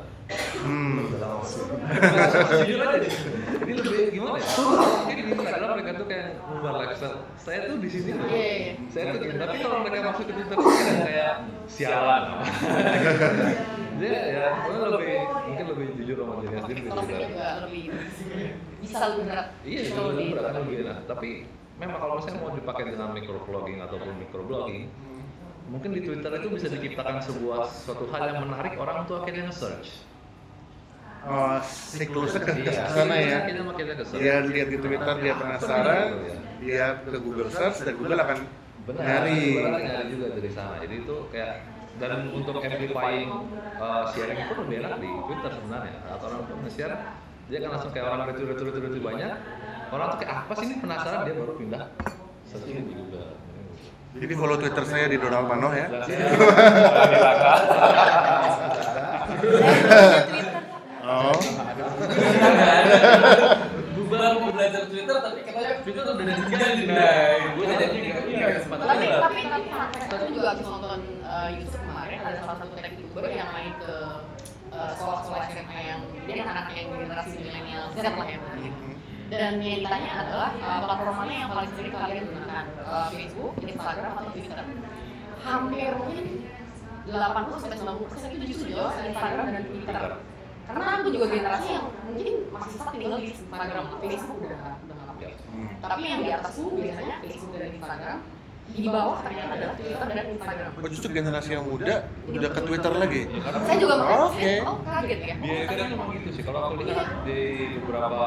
hmm. Jujur aja deh. Ini lebih gimana ya? Mungkin di Instagram mereka tuh kayak ngubah lifestyle. Saya tuh di sini loh. Iya, iya. Saya tuh. Tapi kalau mereka masuk ke Twitter tuh kayak kayak sialan. Dia ya. Mungkin lebih mungkin lebih jujur sama dirinya sendiri Twitter. juga lebih bisa lebih berat. Iya, Bisa lebih lebih berat kan. lebih enak. Tapi memang kalau misalnya mau dipakai dengan microblogging ataupun microblogging, mungkin di Twitter itu bisa diciptakan sebuah suatu hal yang menarik orang tuh akhirnya nge-search. Oh, siklusnya ke ke Iya, sana ya. Dia lihat di Twitter dia penasaran, dia ke Google search dan Google akan Benar, nyari. benar nyari juga dari sana. Jadi itu kayak dan untuk amplifying uh, sharing itu lebih enak di Twitter sebenarnya. Atau orang tuh nge-share, dia kan langsung kayak orang retweet retweet retweet retweet banyak. Orang tuh kayak apa sih ini penasaran dia baru pindah di Google. Jadi follow Twitter saya di Donald Mano ya. Oh, Google mau belajar Twitter tapi katanya Twitter udah ada tiga nih. Nah, gue jadi ini kesempatan tapi tapi tapi aku juga habis nonton uh, YouTube kemarin ada salah satu youtuber yang main ke uh, sekolah-sekolah SMA yang dia kan anak yang generasi milenial Z lah ya dan yang ditanya adalah uh, platform mana yang paling sering kalian gunakan Uh, Facebook, Instagram atau Twitter? Hampir mungkin 80 sampai 90 persen itu justru jawab Instagram dan Twitter karena aku juga generasi yang mungkin masih stuck tinggal di Instagram Facebook udah udah nggak pakai tapi yang di atas tuh biasanya Facebook dan Instagram di bawah ternyata adalah Twitter dan Instagram oh, justru generasi yang muda udah ke Twitter lagi. saya juga makanya Oke. saya oh kaget ya itu kan memang gitu sih. Kalau aku lihat di beberapa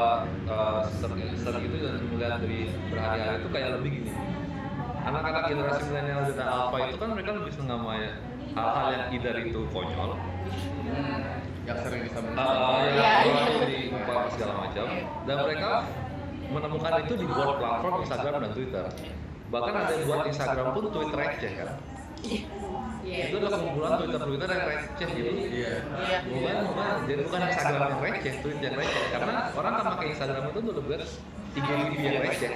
uh, search gitu dan melihat dari berhari-hari itu kayak lebih gini. Anak-anak generasi milenial dan alpha itu kan mereka lebih senang sama ya, hal-hal yang either itu konyol, Yang sering disambung. uh, Iya, iya. orang di apa segala macam, dan mereka menemukan itu di buat platform Instagram dan Twitter. Bahkan ada yang buat Instagram pun Twitter receh kan. iya Itu adalah kumpulan Twitter-Twitter yang receh gitu. Iya. iya bukan bukan jadi bukan Instagram yang receh tweet yang receh karena orang kan pakai Instagram itu untuk buat IGTV yang receh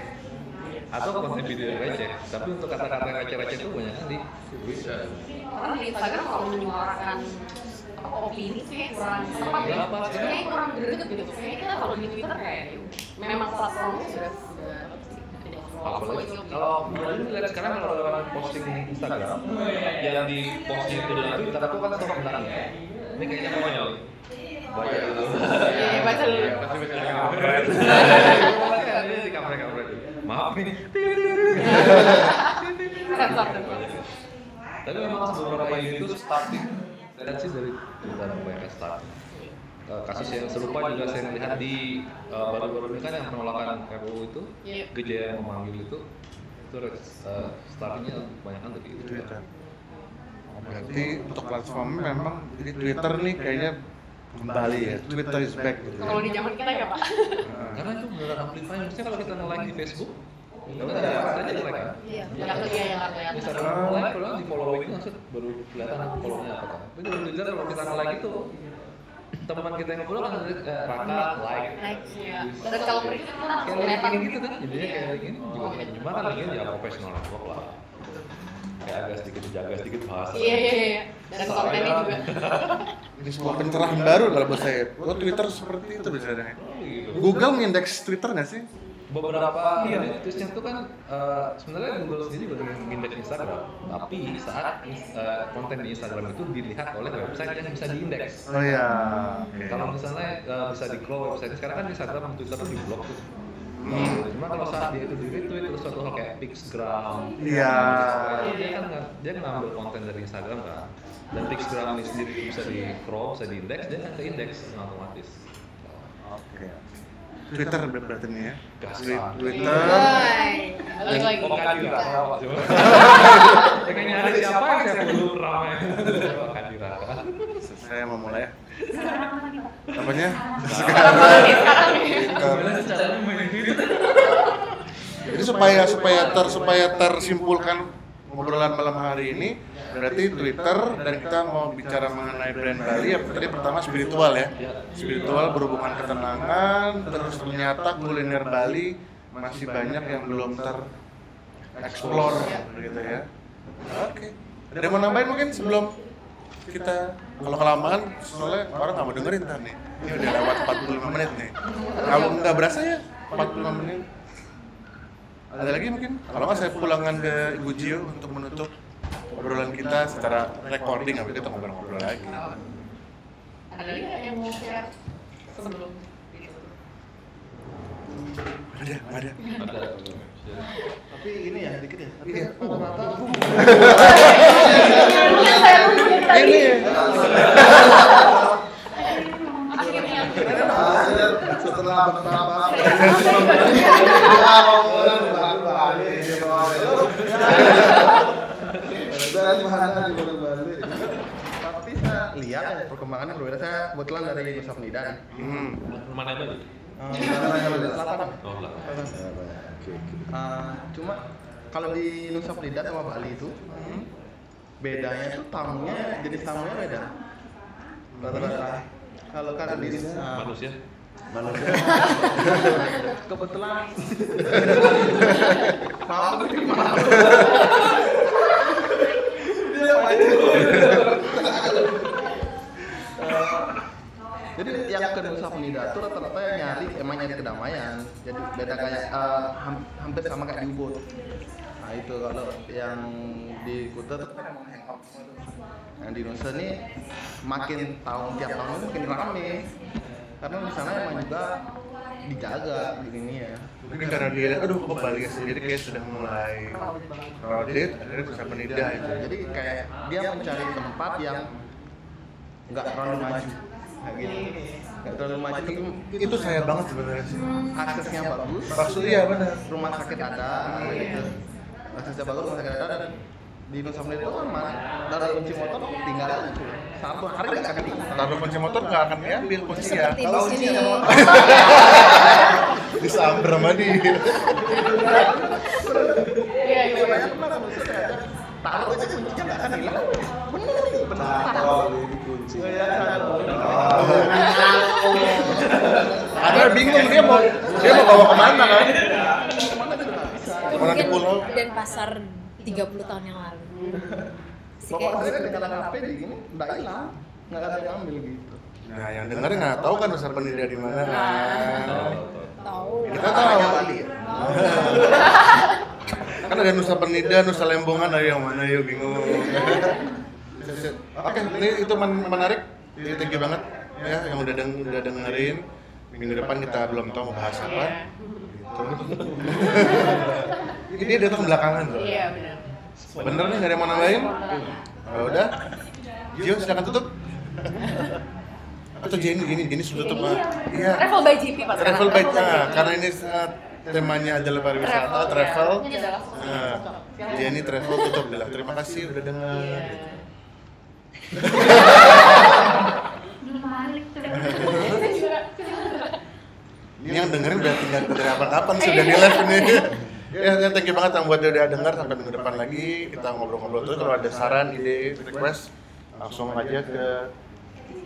atau konten video yang receh tapi untuk kata-kata receh-receh itu banyak kan di Twitter karena di Instagram kalau menyuarakan opini sih kurang tepat ya kan? kayaknya kurang greget gitu kayaknya kalau di Twitter kayak memang platformnya sudah kalau dulu lihat sekarang kalau orang posting Instagram yang di posting itu Twitter aku kan selalu bilang ini kayaknya konyol baca dulu Iya, baca dulu. pasti baca kampret maaf nih Tapi memang beberapa unit itu starting lihat sih dari Twitter banyak start. Eh, kasus yang serupa juga saya lihat di eh, baru-baru ini kan yang penolakan RUU itu, Iya. Gejaya yang memanggil itu, itu eh, startingnya banyak kan dari Twitter. Twitter. Berarti untuk platformnya memang di Twitter nih kayaknya kembali ya. Twitter is back gitu. ya. kalau di zaman kita ya pak Karena itu benar amplify. Maksudnya kalau kita nge-like di Facebook, ada apa aja nge-like kan? iya. Yang iya yang kelihatan. Kalau di following baru kelihatan follow-nya apa kan. Tapi di Twitter kalau kita teman kita yang follow kan eh, Raka like. Like, iya. dan kalau mereka kita langsung kayak kelihatan. gitu kan? Jadinya kayak gini juga cuma kan lagi? Ya profesional network lah. Kayak agak sedikit dijaga sedikit bahasa. Iya iya iya. Dan kontennya juga. Ini sebuah pencerahan baru kalau buat saya. Oh Twitter seperti itu biasanya. gitu. Google ngindeks Twitter nggak sih? Beberapa iya tweetsnya itu kan eh, sebenarnya Google sendiri juga mengindeks Instagram tapi saat eh, konten di Instagram itu dilihat oleh website yang bisa diindeks Oh ya. Oke. kalau misalnya eh, bisa di close website sekarang kan di Instagram dan Twitter di blok tuh Hmm. cuma kalau saat dia itu di retweet terus suatu hal kayak Pixgram Iya. itu dia kan dia ngambil konten dari Instagram kan dan Pixgram ini sendiri itu bisa di crop bisa di indeks dia kan ke indeks otomatis Oke. Twitter ber- berarti nih ya. Twitter. Hai, balik lagi Oh, Kadira, apa coba? Pengen nyari siapa yang saya belum ramai. Saya mau mulai ya. Apanya? sekarang Twitter. Jadi supaya supaya ter supaya tersimpulkan obrolan malam hari ini berarti Twitter dan kita mau bicara mengenai brand Bali ya tadi pertama spiritual ya. Spiritual berhubungan ketenangan terus ternyata kuliner Bali masih banyak yang belum tereksplor gitu ya. Oke. Ada yang mau nambahin mungkin sebelum kita kalau kelamaan? Soalnya orang nggak mau dengerin nih. Ini udah lewat 45 menit nih. Kalau nggak berasa ya 45 menit ada lagi mungkin? Kalau nggak saya pulangan ke Ibu Gio untuk menutup obrolan kita secara recording, habis kita ngobrol-ngobrol lagi. ada lagi yang mau share sebelum itu Ada ada. Tapi ini ya dikit ya. Tapi Iya. rata-rata Yang saya hubungin tadi. setelah beberapa dan bahannya di Bali. Tapi saya lihat ya perkembangannya berbeda. Saya kebetulan dari Nusa Penida. Hmm. Mana itu? Eh, daerah selatan. Oh. Eh, cuma kalau di Nusa Penida sama Bali itu bedanya tuh tamunya jenis tamunya beda rata-rata kalau kan di Manusia. Manusia kebetulan. Maaf maaf dia maju jadi yang ke Nusa Penida tuh rata-rata yang nyari emang nyari kedamaian. Jadi beda kayak ham- hampir sama kayak di Ubud nah itu kalau yang di Kuta tuh kan yang di Nusa nih makin tahun tiap tahun makin rame karena di sana emang juga dijaga di ini ya Mungkin karena dia, aduh kok Bali sendiri kayak sudah mulai crowded, akhirnya bisa penida itu. jadi kayak dia mencari tempat yang nggak terlalu maju kayak gitu nggak terlalu maju tapi Itu saya banget sebenarnya sih. aksesnya bagus Maksud iya benar. rumah sakit ada gitu aksesnya bagus rumah sakit ada di Nusa Penida itu kan dari kunci motor tinggal aja satu hari nggak akan hilang Taruh kunci motor nggak akan diambil kunci ya. Seperti di sini. kuncinya mau- Disamber sama dia. Iya, iya. Ada. taruh aja kuncinya nggak akan hilang bener nih bener taruh ini kunci. Iya, taruh. Ada bingung dia mau dia mau bawa ke mana kan? Ke mana juga nggak bisa Itu Mana di mungkin pulau? dan pasar 30 tahun yang lalu. Si Bapak kayak saya gitu. ketinggalan HP di gini, nggak hilang, nggak ada yang ambil gitu. Nah, yang dengerin nggak tahu kan Nusa Penida di mana. Nah, Tahu. Kita tahu. Bali ya. kan ada Nusa Penida, Nusa Lembongan, ada yang mana yuk bingung. Oke, ini itu men- menarik. Jadi thank you banget ya yang udah deng udah dengerin. Minggu depan kita belum tahu mau bahas apa. Gitu. Ini dia datang belakangan loh. Iya, benar. Bener nih yang mau nambahin? Ya udah. Gio silakan tutup. Atau Jenny, Jenny, Jenny sudah tutup ah. Iya. Travel by GP Pak. Travel by nah, karena ini uh, temanya adalah pariwisata, Travel, ya. Nah, Jenny travel tutup bilang terima kasih udah dengar. Iya. belum balik tuh Ini yang dengerin udah tinggal dari kapan-kapan sudah di live ini. Ya, ya, thank you banget yang buat udah dengar sampai minggu depan lagi kita ngobrol-ngobrol terus kalau ada saran, ide, request langsung aja ke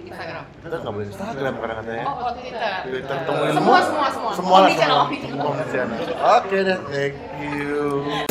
Instagram. kita nggak boleh Instagram karena katanya. Oh, oh, Twitter. Twitter temuin Semua, semua, semua. Semua semua. Semua omni channel. Oke deh, thank you.